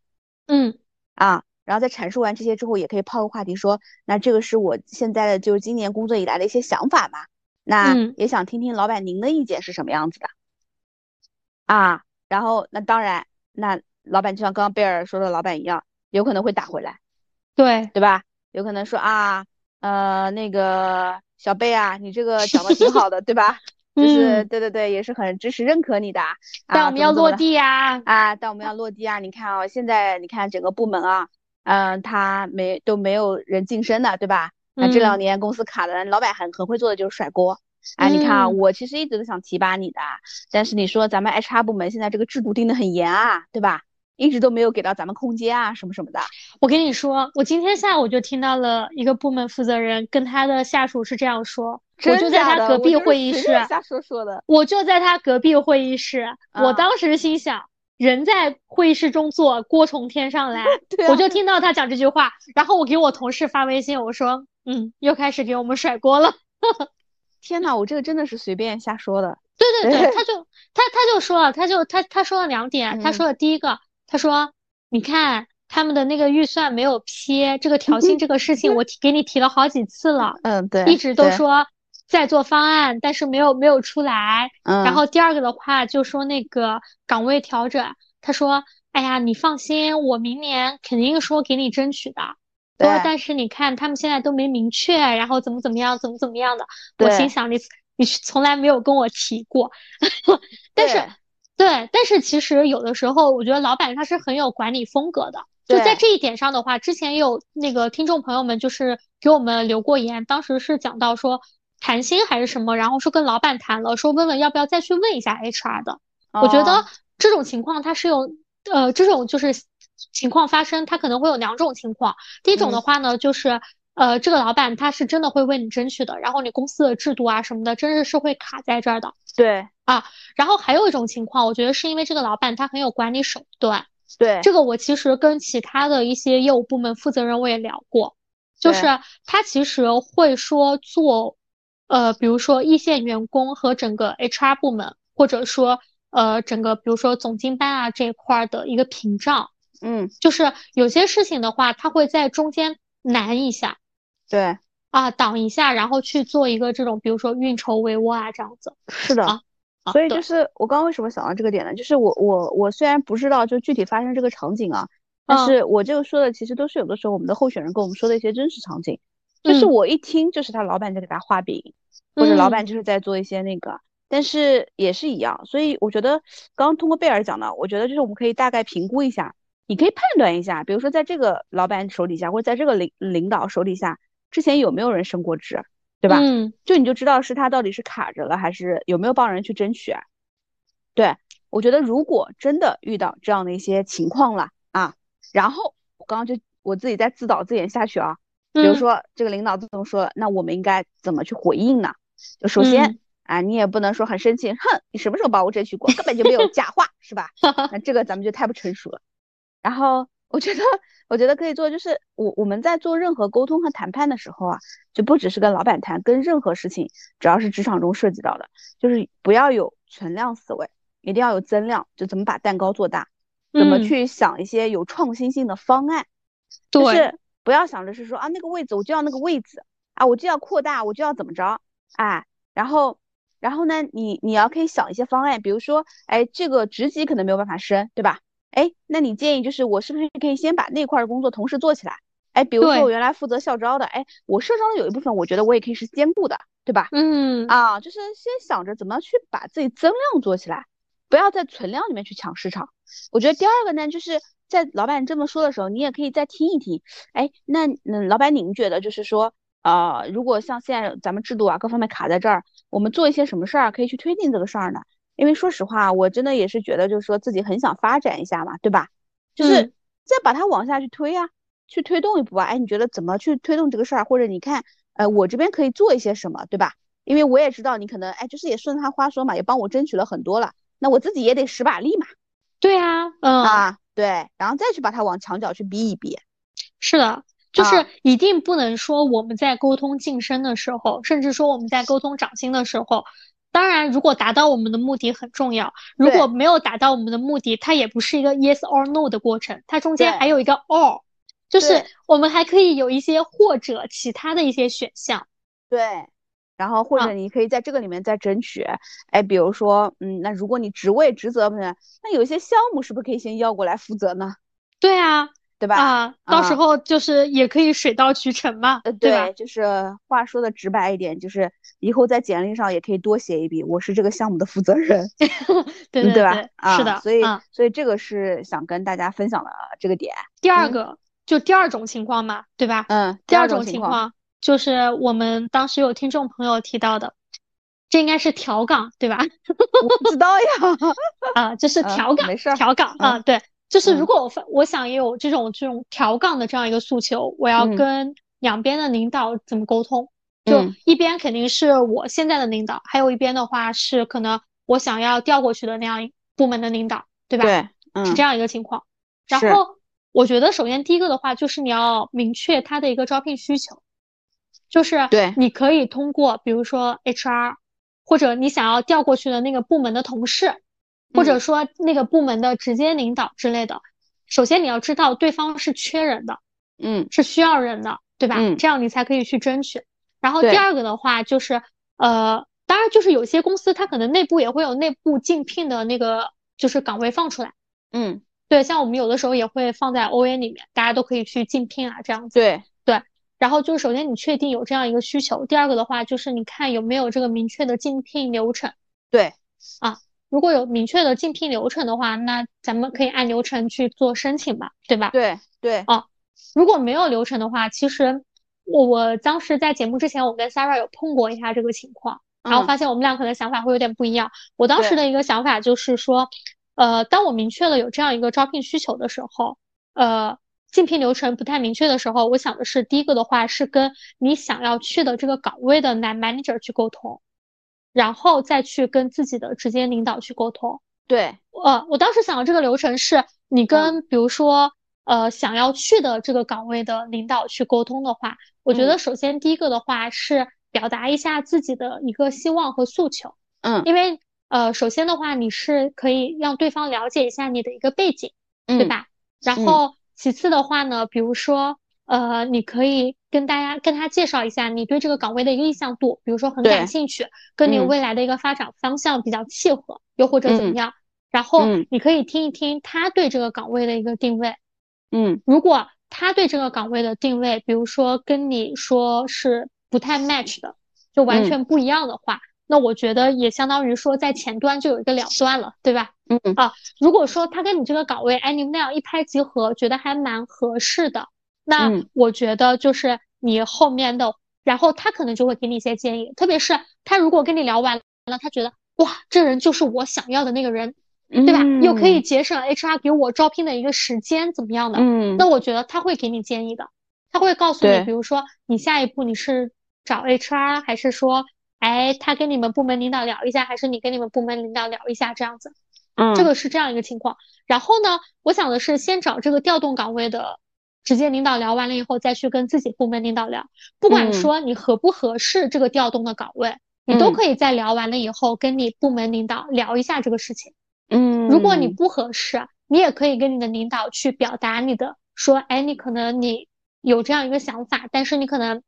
嗯，啊，然后在阐述完这些之后，也可以抛个话题说，那这个是我现在的就是今年工作以来的一些想法嘛？那也想听听老板您的意见是什么样子的。啊，然后那当然，那老板就像刚刚贝尔说的老板一样，有可能会打回来，对对吧？有可能说啊，呃，那个小贝啊，你这个讲的挺好的，对吧？就是对对对，也是很支持认可你的。但我们要落地啊！啊，但我们要落地啊！你看啊，现在你看整个部门啊，嗯，他没都没有人晋升的，对吧？那这两年公司卡的，老板很很会做的就是甩锅。哎，你看啊，我其实一直都想提拔你的，但是你说咱们 HR 部门现在这个制度定的很严啊，对吧？一直都没有给到咱们空间啊，什么什么的。我跟你说，我今天下午就听到了一个部门负责人跟他的下属是这样说，我就在他隔壁会议室，瞎说说的，我就在他隔壁会议室，我当时心想，人在会议室中坐，锅从天上来，我就听到他讲这句话，然后我给我同事发微信，我说，嗯，又开始给我们甩锅了。天呐，我这个真的是随便瞎说的。对对对，他 就他他就说了，他就他他说了两点。他说了第一个，他说你看他们的那个预算没有批，这个调薪这个事情 我提给你提了好几次了。嗯，对，一直都说在做方案，但是没有没有出来。嗯。然后第二个的话就说那个岗位调整，他说哎呀你放心，我明年肯定说给你争取的。对，但是你看他们现在都没明确，然后怎么怎么样，怎么怎么样的。我心想你你从来没有跟我提过，但是对，但是其实有的时候我觉得老板他是很有管理风格的。就在这一点上的话，之前也有那个听众朋友们就是给我们留过言，当时是讲到说谈薪还是什么，然后说跟老板谈了，说问问要不要再去问一下 HR 的。我觉得这种情况他是有呃这种就是。情况发生，它可能会有两种情况。第一种的话呢，就是呃，这个老板他是真的会为你争取的，然后你公司的制度啊什么的，真的是会卡在这儿的。对啊，然后还有一种情况，我觉得是因为这个老板他很有管理手段。对，这个我其实跟其他的一些业务部门负责人我也聊过，就是他其实会说做，呃，比如说一线员工和整个 HR 部门，或者说呃整个比如说总经办啊这一块的一个屏障。嗯，就是有些事情的话，他会在中间难一下，对啊，挡一下，然后去做一个这种，比如说运筹帷幄啊，这样子。是的，所以就是我刚刚为什么想到这个点呢？就是我我我虽然不知道就具体发生这个场景啊，但是我这个说的其实都是有的时候我们的候选人跟我们说的一些真实场景，就是我一听就是他老板在给他画饼，或者老板就是在做一些那个，但是也是一样。所以我觉得刚刚通过贝尔讲的，我觉得就是我们可以大概评估一下。你可以判断一下，比如说在这个老板手底下，或者在这个领领导手底下，之前有没有人升过职，对吧？嗯，就你就知道是他到底是卡着了，还是有没有帮人去争取。啊对我觉得，如果真的遇到这样的一些情况了啊，然后我刚刚就我自己在自导自演下去啊，比如说这个领导这么说了，那我们应该怎么去回应呢？就首先啊，你也不能说很生气，哼，你什么时候帮我争取过？根本就没有假话，是吧？那这个咱们就太不成熟了。然后我觉得，我觉得可以做，就是我我们在做任何沟通和谈判的时候啊，就不只是跟老板谈，跟任何事情，只要是职场中涉及到的，就是不要有存量思维，一定要有增量，就怎么把蛋糕做大，怎么去想一些有创新性的方案，就是不要想着是说啊那个位置我就要那个位置啊我就要扩大我就要怎么着啊，然后。然后呢，你你要可以想一些方案，比如说，哎，这个职级可能没有办法升，对吧？哎，那你建议就是我是不是可以先把那块的工作同时做起来？哎，比如说我原来负责校招的，哎，我社招的有一部分，我觉得我也可以是兼顾的，对吧？嗯，啊，就是先想着怎么去把自己增量做起来，不要在存量里面去抢市场。我觉得第二个呢，就是在老板这么说的时候，你也可以再听一听，哎，那嗯，老板您觉得就是说。啊，如果像现在咱们制度啊各方面卡在这儿，我们做一些什么事儿可以去推进这个事儿呢？因为说实话，我真的也是觉得，就是说自己很想发展一下嘛，对吧？就是再把它往下去推啊，去推动一步啊。哎，你觉得怎么去推动这个事儿？或者你看，呃，我这边可以做一些什么，对吧？因为我也知道你可能，哎，就是也顺他话说嘛，也帮我争取了很多了，那我自己也得使把力嘛。对啊，嗯啊，对，然后再去把它往墙角去逼一逼。是的。就是一定不能说我们在沟通晋升的时候，甚至说我们在沟通涨薪的时候，当然如果达到我们的目的很重要，如果没有达到我们的目的，它也不是一个 yes or no 的过程，它中间还有一个 or，就是我们还可以有一些或者其他的一些选项。对，然后或者你可以在这个里面再争取，哎，比如说，嗯，那如果你职位职责不是，那有一些项目是不是可以先要过来负责呢？对啊。对吧？啊，到时候就是也可以水到渠成嘛。呃，对，就是话说的直白一点，就是以后在简历上也可以多写一笔，我是这个项目的负责人，对对对吧？是的，所以所以这个是想跟大家分享的这个点。第二个就第二种情况嘛，对吧？嗯，第二种情况就是我们当时有听众朋友提到的，这应该是调岗对吧？我不知道呀。啊，这是调岗，没事，调岗啊，对。就是如果我我想也有这种这种调岗的这样一个诉求，我要跟两边的领导怎么沟通？就一边肯定是我现在的领导，还有一边的话是可能我想要调过去的那样部门的领导，对吧？对，是这样一个情况。然后我觉得首先第一个的话就是你要明确他的一个招聘需求，就是对，你可以通过比如说 HR 或者你想要调过去的那个部门的同事。或者说那个部门的直接领导之类的，首先你要知道对方是缺人的，嗯，是需要人的，对吧？嗯，这样你才可以去争取。然后第二个的话就是，呃，当然就是有些公司它可能内部也会有内部竞聘的那个就是岗位放出来，嗯，对，像我们有的时候也会放在 OA 里面，大家都可以去竞聘啊，这样子。对对。然后就是首先你确定有这样一个需求，第二个的话就是你看有没有这个明确的竞聘流程。对，啊。如果有明确的竞聘流程的话，那咱们可以按流程去做申请吧，对吧？对对啊，如果没有流程的话，其实我我当时在节目之前，我跟 Sarah 有碰过一下这个情况，然后发现我们俩可能想法会有点不一样。我当时的一个想法就是说，呃，当我明确了有这样一个招聘需求的时候，呃，竞聘流程不太明确的时候，我想的是第一个的话是跟你想要去的这个岗位的男 manager 去沟通。然后再去跟自己的直接领导去沟通。对，呃，我当时想的这个流程是，你跟比如说，呃，想要去的这个岗位的领导去沟通的话，我觉得首先第一个的话是表达一下自己的一个希望和诉求。嗯，因为呃，首先的话，你是可以让对方了解一下你的一个背景，嗯对吧？然后其次的话呢，比如说。呃，你可以跟大家跟他介绍一下你对这个岗位的一个意向度，比如说很感兴趣，跟你未来的一个发展方向比较契合，又或者怎么样。然后你可以听一听他对这个岗位的一个定位。嗯，如果他对这个岗位的定位，比如说跟你说是不太 match 的，就完全不一样的话，那我觉得也相当于说在前端就有一个了断了，对吧？嗯啊，如果说他跟你这个岗位，哎，你们俩一拍即合，觉得还蛮合适的。那我觉得就是你后面的，然后他可能就会给你一些建议，特别是他如果跟你聊完了，他觉得哇，这人就是我想要的那个人，对吧？又可以节省 HR 给我招聘的一个时间，怎么样的？嗯，那我觉得他会给你建议的，他会告诉你，比如说你下一步你是找 HR 还是说，哎，他跟你们部门领导聊一下，还是你跟你们部门领导聊一下这样子？嗯，这个是这样一个情况。然后呢，我想的是先找这个调动岗位的直接领导聊完了以后，再去跟自己部门领导聊。不管说你合不合适这个调动的岗位，你都可以在聊完了以后跟你部门领导聊一下这个事情。嗯，如果你不合适，你也可以跟你的领导去表达你的，说，哎，你可能你有这样一个想法，但是你可能，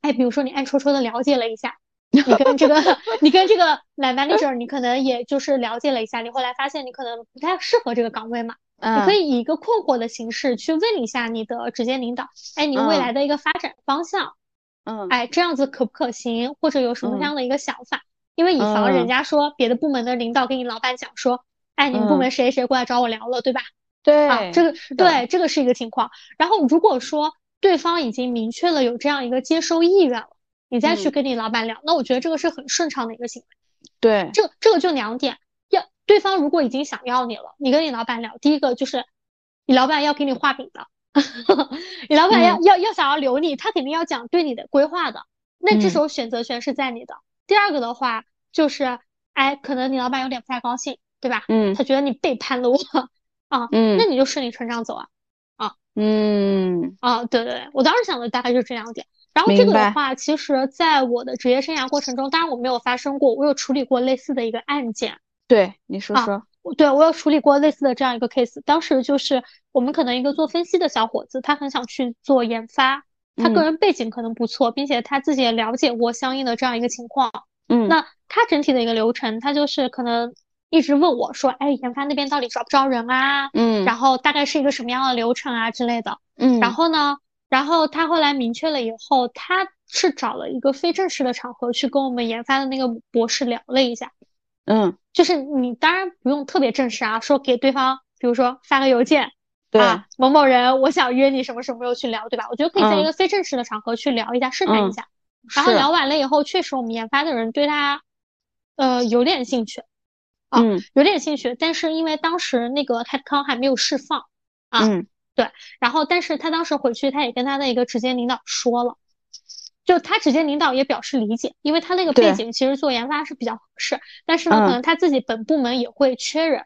哎，比如说你暗戳戳的了解了一下。你跟这个，你跟这个 manager，你可能也就是了解了一下，你后来发现你可能不太适合这个岗位嘛，你可以以一个困惑的形式去问一下你的直接领导，哎，你未来的一个发展方向，嗯，哎，这样子可不可行，或者有什么样的一个想法？因为以防人家说别的部门的领导跟你老板讲说，哎，你们部门谁谁过来找我聊了，对吧？对，啊，这个对，这个是一个情况。然后如果说对方已经明确了有这样一个接收意愿了。你再去跟你老板聊，那我觉得这个是很顺畅的一个行为。对，这这个就两点，要对方如果已经想要你了，你跟你老板聊，第一个就是你老板要给你画饼的，你老板要要要想要留你，他肯定要讲对你的规划的，那这时候选择权是在你的。第二个的话就是，哎，可能你老板有点不太高兴，对吧？嗯，他觉得你背叛了我啊，嗯，那你就顺理成章走啊，啊，嗯，啊，对对对，我当时想的大概就是这两点。然后这个的话，其实在我的职业生涯过程中，当然我没有发生过，我有处理过类似的一个案件。对，你说说。对，我有处理过类似的这样一个 case。当时就是我们可能一个做分析的小伙子，他很想去做研发，他个人背景可能不错，并且他自己也了解过相应的这样一个情况。嗯。那他整体的一个流程，他就是可能一直问我说：“哎，研发那边到底招不招人啊？”嗯。然后大概是一个什么样的流程啊之类的。嗯。然后呢？然后他后来明确了以后，他是找了一个非正式的场合去跟我们研发的那个博士聊了一下。嗯，就是你当然不用特别正式啊，说给对方，比如说发个邮件，对啊，某某人，我想约你什么什么时候去聊，对吧？我觉得可以在一个非正式的场合去聊一下，试探一下。然后聊完了以后，确实我们研发的人对他，呃，有点兴趣，啊，有点兴趣。但是因为当时那个泰康还没有释放，啊。对，然后但是他当时回去，他也跟他的一个直接领导说了，就他直接领导也表示理解，因为他那个背景其实做研发是比较合适，但是呢，可能他自己本部门也会缺人，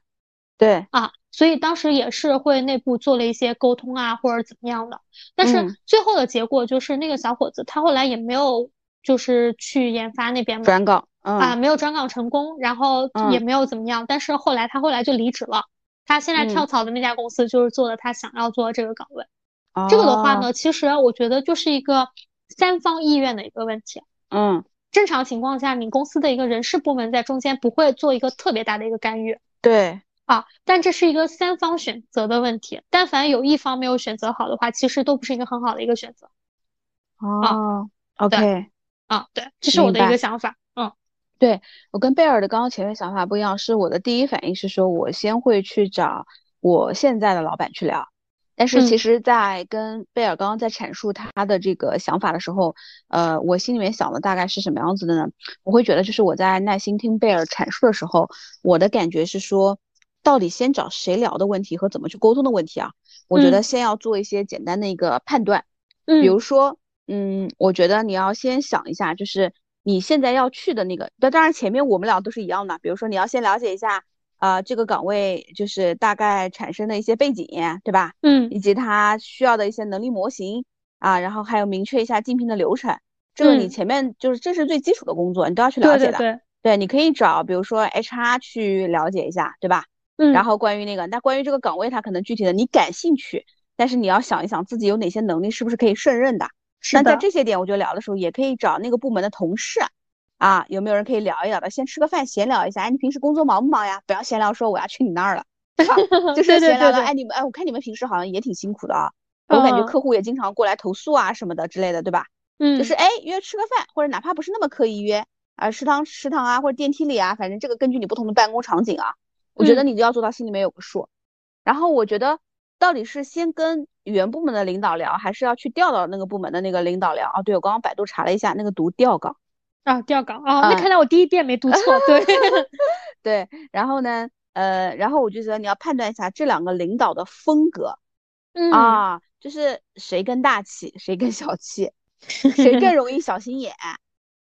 对。啊，所以当时也是会内部做了一些沟通啊，或者怎么样的，但是最后的结果就是那个小伙子他后来也没有就是去研发那边转岗啊，没有转岗成功，然后也没有怎么样，但是后来他后来就离职了。他现在跳槽的那家公司就是做的他想要做的这个岗位，这个的话呢，其实我觉得就是一个三方意愿的一个问题。嗯，正常情况下，你公司的一个人事部门在中间不会做一个特别大的一个干预。对，啊，但这是一个三方选择的问题，但凡有一方没有选择好的话，其实都不是一个很好的一个选择。哦，OK，啊，对，这是我的一个想法。对我跟贝尔的刚刚前面想法不一样，是我的第一反应是说，我先会去找我现在的老板去聊。但是其实，在跟贝尔刚刚在阐述他的这个想法的时候，呃，我心里面想的大概是什么样子的呢？我会觉得，就是我在耐心听贝尔阐述的时候，我的感觉是说，到底先找谁聊的问题和怎么去沟通的问题啊？我觉得先要做一些简单的一个判断，比如说，嗯，我觉得你要先想一下，就是。你现在要去的那个，那当然前面我们俩都是一样的。比如说，你要先了解一下，啊，这个岗位就是大概产生的一些背景，对吧？嗯，以及它需要的一些能力模型啊，然后还有明确一下竞聘的流程。这个你前面就是这是最基础的工作，你都要去了解的。对对对。对，你可以找比如说 HR 去了解一下，对吧？嗯。然后关于那个，那关于这个岗位，它可能具体的你感兴趣，但是你要想一想自己有哪些能力，是不是可以胜任的。那在这些点，我觉得聊的时候也可以找那个部门的同事啊，有没有人可以聊一聊的？先吃个饭，闲聊一下。哎，你平时工作忙不忙呀？不要闲聊说我要去你那儿了，就是闲聊的。哎，你们哎，我看你们平时好像也挺辛苦的啊，我感觉客户也经常过来投诉啊什么的之类的，对吧？嗯，就是哎约吃个饭，或者哪怕不是那么刻意约啊，食堂食堂啊或者电梯里啊，反正这个根据你不同的办公场景啊，我觉得你就要做到心里面有个数。然后我觉得。到底是先跟原部门的领导聊，还是要去调到那个部门的那个领导聊啊？对我刚刚百度查了一下，那个读调岗啊，调岗啊，那看来我第一遍没读 错。对 对，然后呢，呃，然后我就觉得你要判断一下这两个领导的风格啊，就是谁更大气，谁更小气，谁更 容易小心眼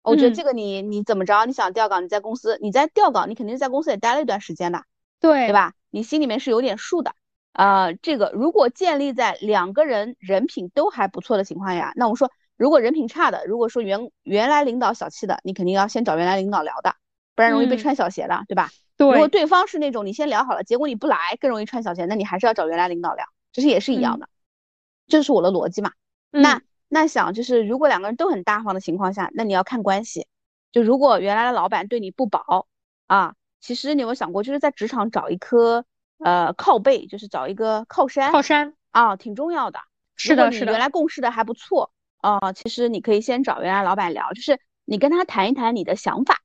我觉得这个你你怎么着？你想调岗，你在公司，你在调岗，你肯定是在公司也待了一段时间的，对对吧？你心里面是有点数的。呃，这个如果建立在两个人人品都还不错的情况下，那我说如果人品差的，如果说原原来领导小气的，你肯定要先找原来领导聊的，不然容易被穿小鞋的，对吧？对。如果对方是那种你先聊好了，结果你不来，更容易穿小鞋，那你还是要找原来领导聊，其实也是一样的，这是我的逻辑嘛。那那想就是如果两个人都很大方的情况下，那你要看关系。就如果原来的老板对你不薄啊，其实你有没有想过，就是在职场找一颗呃靠背，就是找一个靠山，靠山啊，挺重要的。是的，是的。原来共事的还不错啊，其实你可以先找原来老板聊，就是你跟他谈一谈你的想法，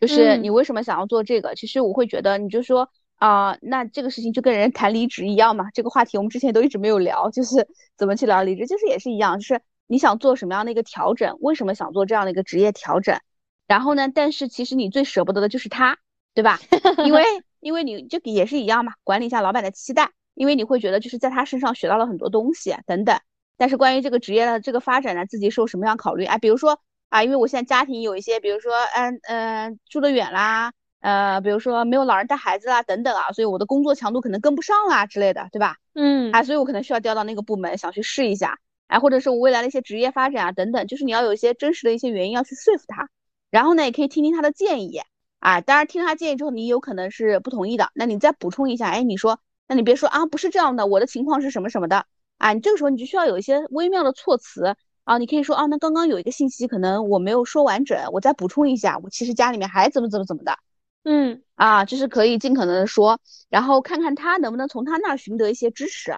就是你为什么想要做这个。其实我会觉得，你就说啊，那这个事情就跟人谈离职一样嘛。这个话题我们之前都一直没有聊，就是怎么去聊离职，就是也是一样，就是你想做什么样的一个调整，为什么想做这样的一个职业调整。然后呢？但是其实你最舍不得的就是他，对吧？因为因为你就也是一样嘛，管理一下老板的期待，因为你会觉得就是在他身上学到了很多东西等等。但是关于这个职业的这个发展呢，自己受什么样考虑啊？比如说啊，因为我现在家庭有一些，比如说嗯嗯住得远啦，呃，比如说没有老人带孩子啦等等啊，所以我的工作强度可能跟不上啦之类的，对吧？嗯，啊，所以我可能需要调到那个部门，想去试一下，哎，或者是我未来的一些职业发展啊等等，就是你要有一些真实的一些原因要去说服他。然后呢，也可以听听他的建议，啊，当然听他建议之后，你有可能是不同意的，那你再补充一下，哎，你说，那你别说啊，不是这样的，我的情况是什么什么的，啊，你这个时候你就需要有一些微妙的措辞，啊，你可以说啊，那刚刚有一个信息可能我没有说完整，我再补充一下，我其实家里面还怎么怎么怎么的，嗯，啊，就是可以尽可能的说，然后看看他能不能从他那儿寻得一些支持，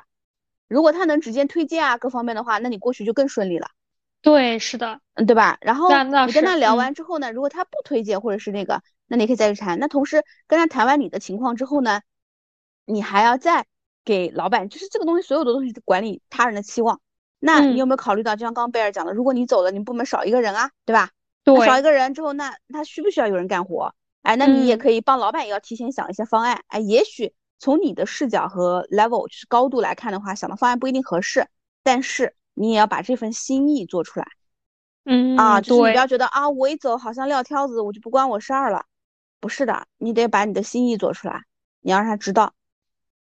如果他能直接推荐啊，各方面的话，那你过去就更顺利了。对，是的，嗯，对吧？然后你跟他聊完之后呢，如果他不推荐或者是那个，那你可以再去谈。那同时跟他谈完你的情况之后呢，你还要再给老板，就是这个东西，所有的东西管理他人的期望。那你有没有考虑到，就像刚刚贝尔讲的，如果你走了，你部门少一个人啊，对吧？对，少一个人之后，那他需不需要有人干活？哎，那你也可以帮老板，也要提前想一些方案。哎，也许从你的视角和 level 就是高度来看的话，想的方案不一定合适，但是。你也要把这份心意做出来，嗯啊，就是你不要觉得啊，我一走好像撂挑子，我就不关我事儿了，不是的，你得把你的心意做出来，你要让他知道，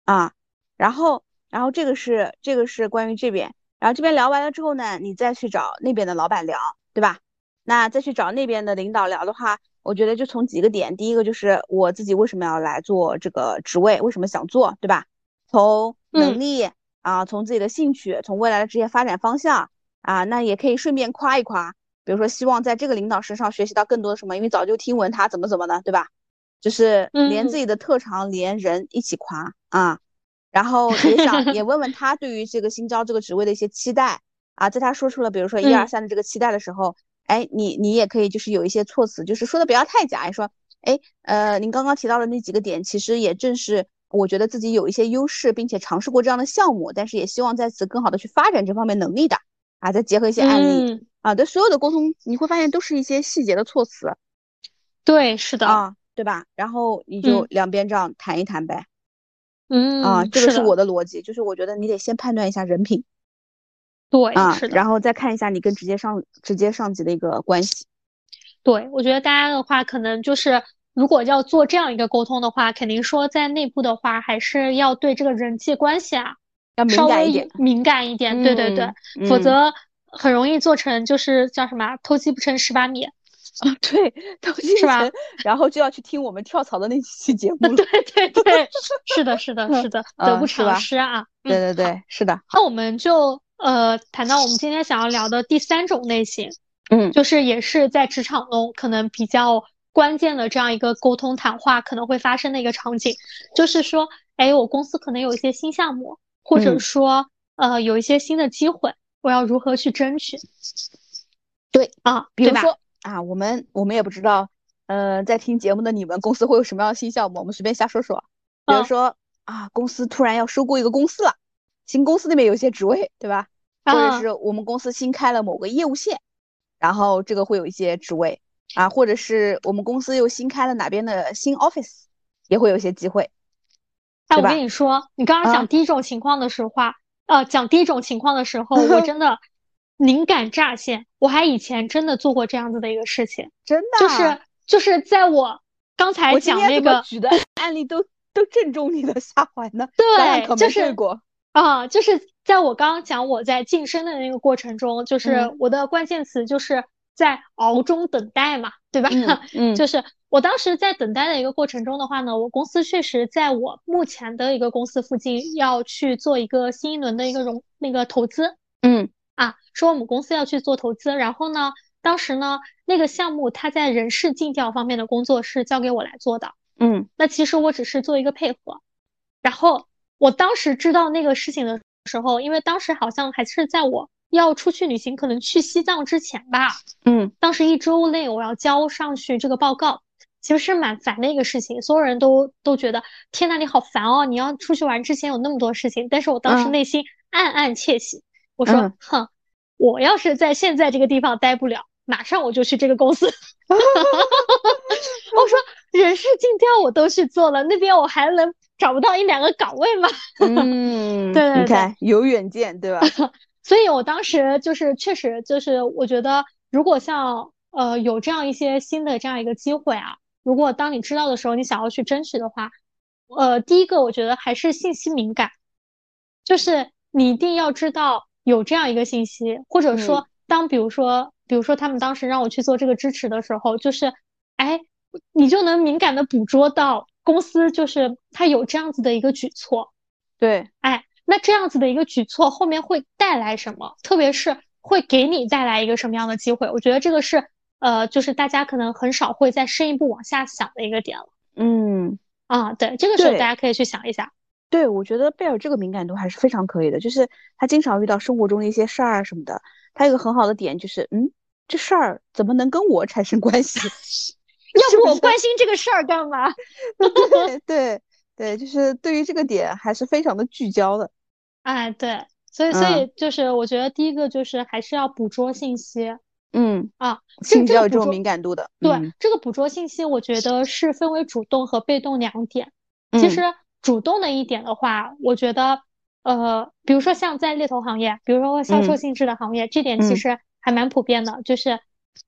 啊，然后，然后这个是这个是关于这边，然后这边聊完了之后呢，你再去找那边的老板聊，对吧？那再去找那边的领导聊的话，我觉得就从几个点，第一个就是我自己为什么要来做这个职位，为什么想做，对吧？从能力。啊，从自己的兴趣，从未来的职业发展方向啊，那也可以顺便夸一夸，比如说希望在这个领导身上学习到更多的什么，因为早就听闻他怎么怎么的，对吧？就是连自己的特长连人一起夸啊，然后也想 也问问他对于这个新招这个职位的一些期待啊，在他说出了比如说一二三的这个期待的时候，哎，你你也可以就是有一些措辞，就是说的不要太假，说，哎，呃，您刚刚提到的那几个点，其实也正是。我觉得自己有一些优势，并且尝试过这样的项目，但是也希望在此更好的去发展这方面能力的啊，再结合一些案例啊，对所有的沟通，你会发现都是一些细节的措辞。对，是的啊，对吧？然后你就两边这样谈一谈呗。嗯啊，这个是我的逻辑，就是我觉得你得先判断一下人品。对，啊，是的。然后再看一下你跟直接上直接上级的一个关系。对，我觉得大家的话可能就是。如果要做这样一个沟通的话，肯定说在内部的话，还是要对这个人际关系啊，要稍微敏感一点。对对对，否则很容易做成就是叫什么偷鸡不成蚀把米。啊，对，偷鸡是吧？然后就要去听我们跳槽的那几期节目。对对对，是的，是的，是的，得不偿失啊。对对对，是的。那我们就呃谈到我们今天想要聊的第三种类型，嗯，就是也是在职场中可能比较。关键的这样一个沟通谈话可能会发生的一个场景，就是说，哎，我公司可能有一些新项目，或者说，呃，有一些新的机会，我要如何去争取？对啊，比如说啊，我们我们也不知道，呃，在听节目的你们公司会有什么样的新项目？我们随便瞎说说。比如说啊，公司突然要收购一个公司了，新公司那边有一些职位，对吧？或者是我们公司新开了某个业务线，然后这个会有一些职位。啊，或者是我们公司又新开了哪边的新 office，也会有一些机会。哎，我跟你说，你刚刚讲第一种情况的时候，呃，讲第一种情况的时候，我真的 灵感乍现，我还以前真的做过这样子的一个事情，真的，就是就是在我刚才讲那个举的案例都都正中你的下怀呢，对，就是过。啊，就是在我刚刚讲我在晋升的那个过程中，就是我的关键词就是在熬中等待嘛，对吧？嗯，就是我当时在等待的一个过程中的话呢，我公司确实在我目前的一个公司附近要去做一个新一轮的一个融那个投资，嗯。啊，说我们公司要去做投资，然后呢，当时呢，那个项目它在人事尽调方面的工作是交给我来做的，嗯，那其实我只是做一个配合。然后我当时知道那个事情的时候，因为当时好像还是在我要出去旅行，可能去西藏之前吧，嗯，当时一周内我要交上去这个报告，其实是蛮烦的一个事情，所有人都都觉得天呐，你好烦哦，你要出去玩之前有那么多事情，但是我当时内心暗暗窃喜。我说，哼，我要是在现在这个地方待不了，马上我就去这个公司。我说，人事尽调我都去做了，那边我还能找不到一两个岗位吗？嗯，对对对，你看有远见，对吧？所以我当时就是确实就是，我觉得如果像呃有这样一些新的这样一个机会啊，如果当你知道的时候，你想要去争取的话，呃，第一个我觉得还是信息敏感，就是你一定要知道。有这样一个信息，或者说，当比如说，比如说他们当时让我去做这个支持的时候，就是，哎，你就能敏感的捕捉到公司就是他有这样子的一个举措，对，哎，那这样子的一个举措后面会带来什么？特别是会给你带来一个什么样的机会？我觉得这个是，呃，就是大家可能很少会再深一步往下想的一个点了。嗯，啊，对，这个时候大家可以去想一下。对，我觉得贝尔这个敏感度还是非常可以的，就是他经常遇到生活中的一些事儿啊什么的，他有个很好的点就是，嗯，这事儿怎么能跟我产生关系？要不我关心这个事儿干嘛？对对对，就是对于这个点还是非常的聚焦的。哎，对，所以所以就是我觉得第一个就是还是要捕捉信息。嗯啊，信息要有这种敏感度的。对，这个捕捉信息，我觉得是分为主动和被动两点。其实。主动的一点的话，我觉得，呃，比如说像在猎头行业，比如说销售性质的行业，这点其实还蛮普遍的。就是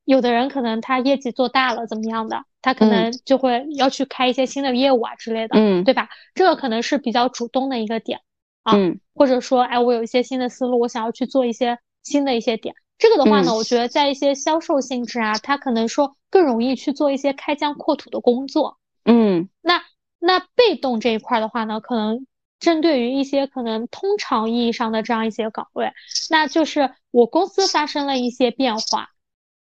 有的人可能他业绩做大了，怎么样的，他可能就会要去开一些新的业务啊之类的，嗯，对吧？这个可能是比较主动的一个点啊，或者说，哎，我有一些新的思路，我想要去做一些新的一些点。这个的话呢，我觉得在一些销售性质啊，他可能说更容易去做一些开疆扩土的工作，嗯，那。那被动这一块的话呢，可能针对于一些可能通常意义上的这样一些岗位，那就是我公司发生了一些变化，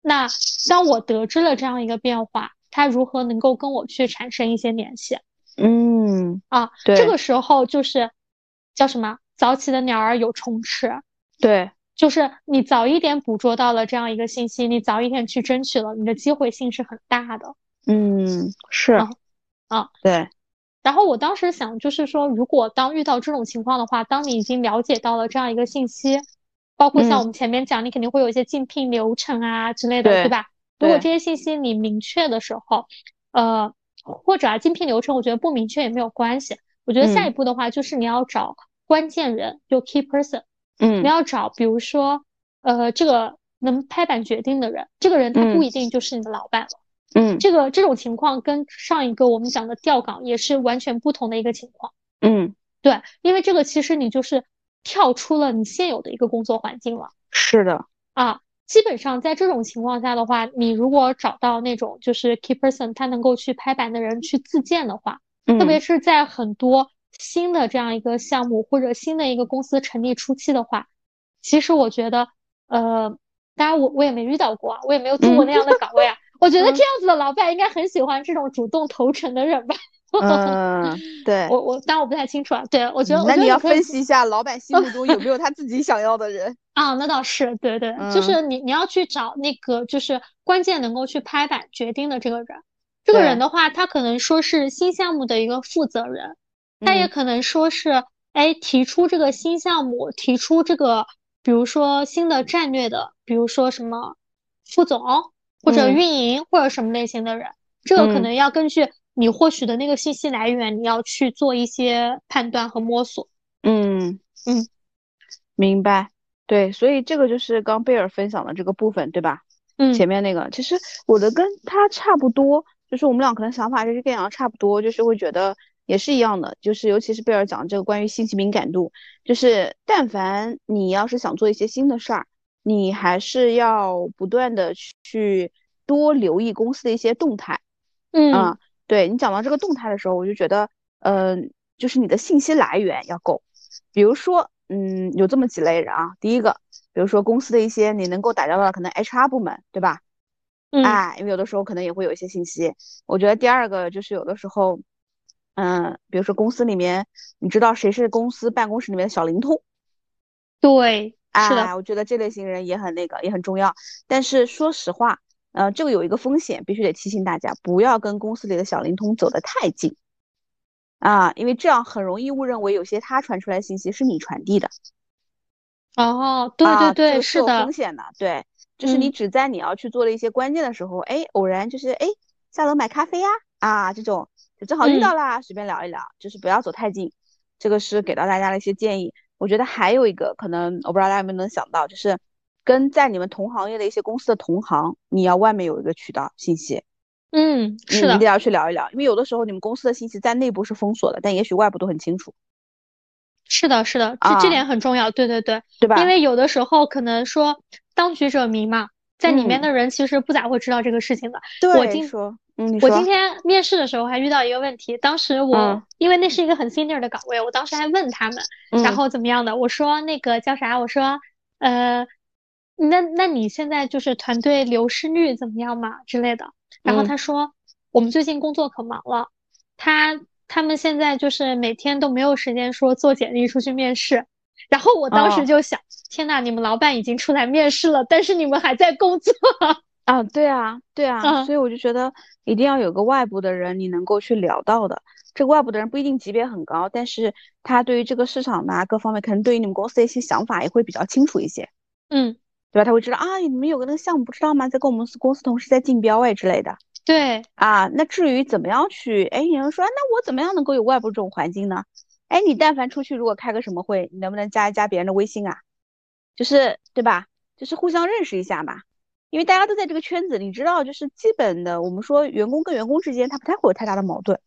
那当我得知了这样一个变化，它如何能够跟我去产生一些联系？嗯，啊，这个时候就是叫什么？早起的鸟儿有虫吃，对，就是你早一点捕捉到了这样一个信息，你早一点去争取了，你的机会性是很大的。嗯，是，啊，对。然后我当时想，就是说，如果当遇到这种情况的话，当你已经了解到了这样一个信息，包括像我们前面讲，你肯定会有一些竞聘流程啊之类的，对吧？如果这些信息你明确的时候，呃，或者啊，竞聘流程我觉得不明确也没有关系。我觉得下一步的话，就是你要找关键人，就 key person，嗯，你要找，比如说，呃，这个能拍板决定的人，这个人他不一定就是你的老板了。嗯，这个这种情况跟上一个我们讲的调岗也是完全不同的一个情况。嗯，对，因为这个其实你就是跳出了你现有的一个工作环境了。是的，啊，基本上在这种情况下的话，你如果找到那种就是 key person，他能够去拍板的人去自荐的话，特别是在很多新的这样一个项目或者新的一个公司成立初期的话，其实我觉得，呃，当然我我也没遇到过啊，我也没有做过那样的岗位啊。我觉得这样子的老板应该很喜欢这种主动投诚的人吧？嗯，对，我我，但我不太清楚啊。对，我觉得，那你要分析一下老板心目中有没有他自己想要的人 啊？那倒是，对对，就是你你要去找那个就是关键能够去拍板决定的这个人。这个人的话，他可能说是新项目的一个负责人，他也可能说是哎提出这个新项目，提出这个比如说新的战略的，比如说什么副总。或者运营或者什么类型的人，这个可能要根据你获取的那个信息来源，你要去做一些判断和摸索。嗯嗯，明白。对，所以这个就是刚贝尔分享的这个部分，对吧？嗯，前面那个其实我的跟他差不多，就是我们俩可能想法就是跟杨差不多，就是会觉得也是一样的，就是尤其是贝尔讲这个关于信息敏感度，就是但凡你要是想做一些新的事儿，你还是要不断的去多留意公司的一些动态。嗯啊，对你讲到这个动态的时候，我就觉得，嗯，就是你的信息来源要够，比如说，嗯，有这么几类人啊，第一个。比如说公司的一些你能够打交道的可能 HR 部门，对吧？嗯，哎，因为有的时候可能也会有一些信息。我觉得第二个就是有的时候，嗯，比如说公司里面，你知道谁是公司办公室里面的小灵通？对，是的，我觉得这类型人也很那个，也很重要。但是说实话，呃，这个有一个风险，必须得提醒大家，不要跟公司里的小灵通走得太近。啊，因为这样很容易误认为有些他传出来信息是你传递的。哦，对对对，是的，风险的，对，就是你只在你要去做的一些关键的时候，哎，偶然就是哎下楼买咖啡呀，啊，这种就正好遇到啦，随便聊一聊，就是不要走太近，这个是给到大家的一些建议。我觉得还有一个可能，我不知道大家有没有能想到，就是跟在你们同行业的一些公司的同行，你要外面有一个渠道信息，嗯，是的，一定要去聊一聊，因为有的时候你们公司的信息在内部是封锁的，但也许外部都很清楚。是的，是的，这这点很重要，对对对，对吧？因为有的时候可能说当局者迷嘛，在里面的人其实不咋会知道这个事情的。我今说，嗯，我今天面试的时候还遇到一个问题，当时我因为那是一个很 senior 的岗位，我当时还问他们，然后怎么样的？我说那个叫啥？我说呃，那那你现在就是团队流失率怎么样嘛之类的？然后他说我们最近工作可忙了，他。他们现在就是每天都没有时间说做简历出去面试，然后我当时就想，天呐，你们老板已经出来面试了，但是你们还在工作 啊？对啊，对啊，所以我就觉得一定要有个外部的人，你能够去聊到的。这个外部的人不一定级别很高，但是他对于这个市场的各方面，可能对于你们公司的一些想法也会比较清楚一些。嗯，对吧？他会知道啊，你们有个那个项目不知道吗？在跟我们公司同事在竞标哎之类的。对啊，那至于怎么样去，哎，有人说，那我怎么样能够有外部这种环境呢？哎，你但凡出去，如果开个什么会，你能不能加一加别人的微信啊？就是对吧？就是互相认识一下嘛。因为大家都在这个圈子，你知道，就是基本的，我们说员工跟员工之间，他不太会有太大的矛盾。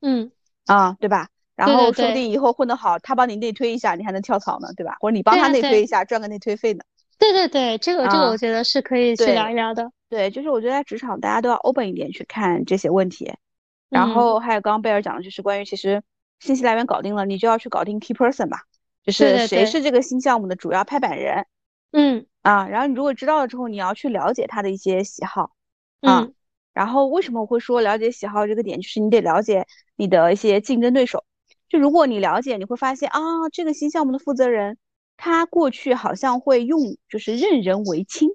嗯，啊，对吧？然后说不定以后混得好，他帮你内推一下，你还能跳槽呢，对吧？或者你帮他内推一下，赚个内推费呢。对对对，这个这个我觉得是可以去聊一聊的。对，就是我觉得在职场大家都要 open 一点去看这些问题，然后还有刚刚贝尔讲的就是关于其实信息来源搞定了，你就要去搞定 key person 吧，就是谁是这个新项目的主要拍板人，嗯。啊，然后你如果知道了之后，你要去了解他的一些喜好啊，然后为什么我会说了解喜好这个点，就是你得了解你的一些竞争对手，就如果你了解，你会发现啊，这个新项目的负责人他过去好像会用就是任人唯亲，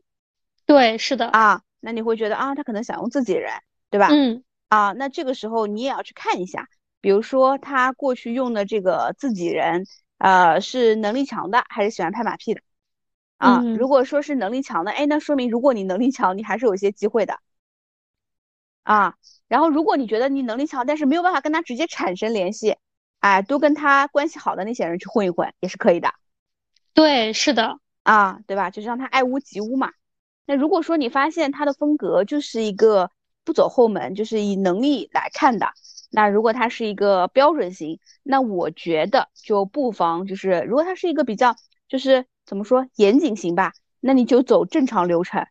对，是的啊。那你会觉得啊，他可能想用自己人，对吧？嗯，啊，那这个时候你也要去看一下，比如说他过去用的这个自己人，呃，是能力强的还是喜欢拍马屁的？啊，如果说是能力强的，哎，那说明如果你能力强，你还是有些机会的。啊，然后如果你觉得你能力强，但是没有办法跟他直接产生联系，哎，多跟他关系好的那些人去混一混也是可以的。对，是的，啊，对吧？就是让他爱屋及乌嘛。那如果说你发现他的风格就是一个不走后门，就是以能力来看的，那如果他是一个标准型，那我觉得就不妨就是，如果他是一个比较就是怎么说严谨型吧，那你就走正常流程，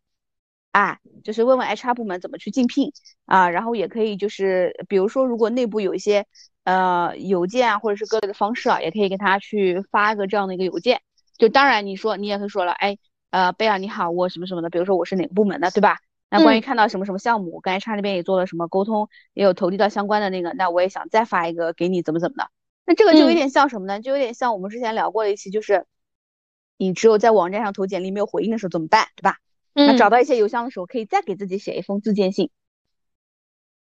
哎，就是问问 HR 部门怎么去竞聘啊，然后也可以就是比如说如果内部有一些呃邮件啊或者是各类的方式啊，也可以给他去发一个这样的一个邮件，就当然你说你也会说了，哎。呃，贝尔你好，我什么什么的，比如说我是哪个部门的，对吧？那关于看到什么什么项目，我跟 HR 那边也做了什么沟通，也有投递到相关的那个，那我也想再发一个给你，怎么怎么的？那这个就有点像什么呢？就有点像我们之前聊过的一期，就是你只有在网站上投简历没有回应的时候怎么办，对吧？那找到一些邮箱的时候，可以再给自己写一封自荐信。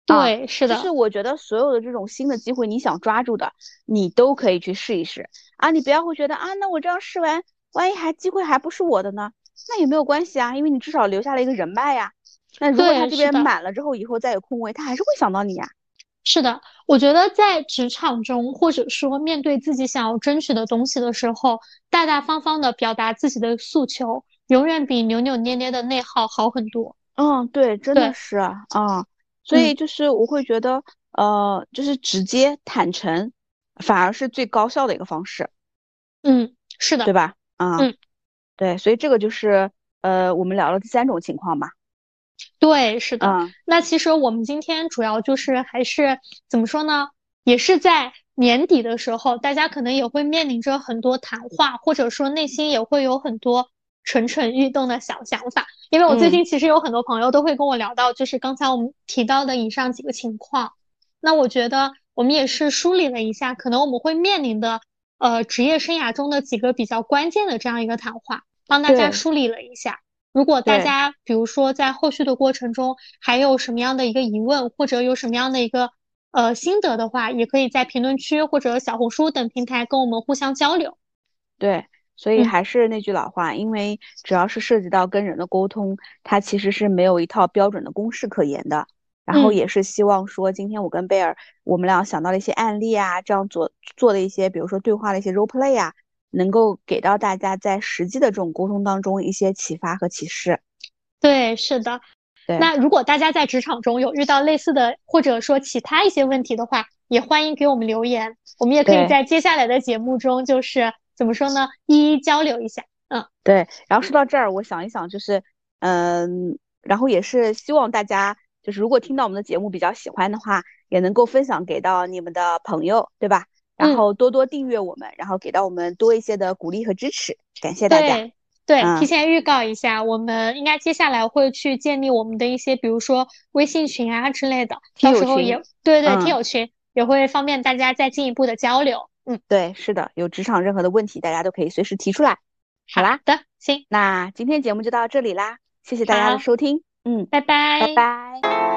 对，是的。就是我觉得所有的这种新的机会，你想抓住的，你都可以去试一试啊！你不要会觉得啊，那我这样试完。万一还机会还不是我的呢？那也没有关系啊，因为你至少留下了一个人脉呀。那如果他这边满了之后，以后再有空位，他还是会想到你呀。是的，我觉得在职场中，或者说面对自己想要争取的东西的时候，大大方方的表达自己的诉求，永远比扭扭捏捏的内耗好很多。嗯，对，真的是啊，所以就是我会觉得，呃，就是直接坦诚，反而是最高效的一个方式。嗯，是的，对吧？啊，嗯，对，所以这个就是呃，我们聊了第三种情况吧。对，是的。那其实我们今天主要就是还是怎么说呢？也是在年底的时候，大家可能也会面临着很多谈话，或者说内心也会有很多蠢蠢欲动的小想法。因为我最近其实有很多朋友都会跟我聊到，就是刚才我们提到的以上几个情况。那我觉得我们也是梳理了一下，可能我们会面临的呃职业生涯中的几个比较关键的这样一个谈话，帮大家梳理了一下。如果大家比如说在后续的过程中还有什么样的一个疑问，或者有什么样的一个呃心得的话，也可以在评论区或者小红书等平台跟我们互相交流。对，所以还是那句老话，因为只要是涉及到跟人的沟通，它其实是没有一套标准的公式可言的。然后也是希望说，今天我跟贝尔我们俩想到了一些案例啊，这样做做的一些，比如说对话的一些 role play 啊。能够给到大家在实际的这种沟通当中一些启发和启示。对，是的。对。那如果大家在职场中有遇到类似的或者说其他一些问题的话，也欢迎给我们留言，我们也可以在接下来的节目中，就是怎么说呢，一一交流一下。嗯，对。然后说到这儿，我想一想，就是，嗯，然后也是希望大家，就是如果听到我们的节目比较喜欢的话，也能够分享给到你们的朋友，对吧？然后多多订阅我们，然后给到我们多一些的鼓励和支持，感谢大家。对，提前预告一下，我们应该接下来会去建立我们的一些，比如说微信群啊之类的，到时候也对对，听友群也会方便大家再进一步的交流。嗯，对，是的，有职场任何的问题，大家都可以随时提出来。好啦的，行，那今天节目就到这里啦，谢谢大家的收听。嗯，拜拜，拜拜。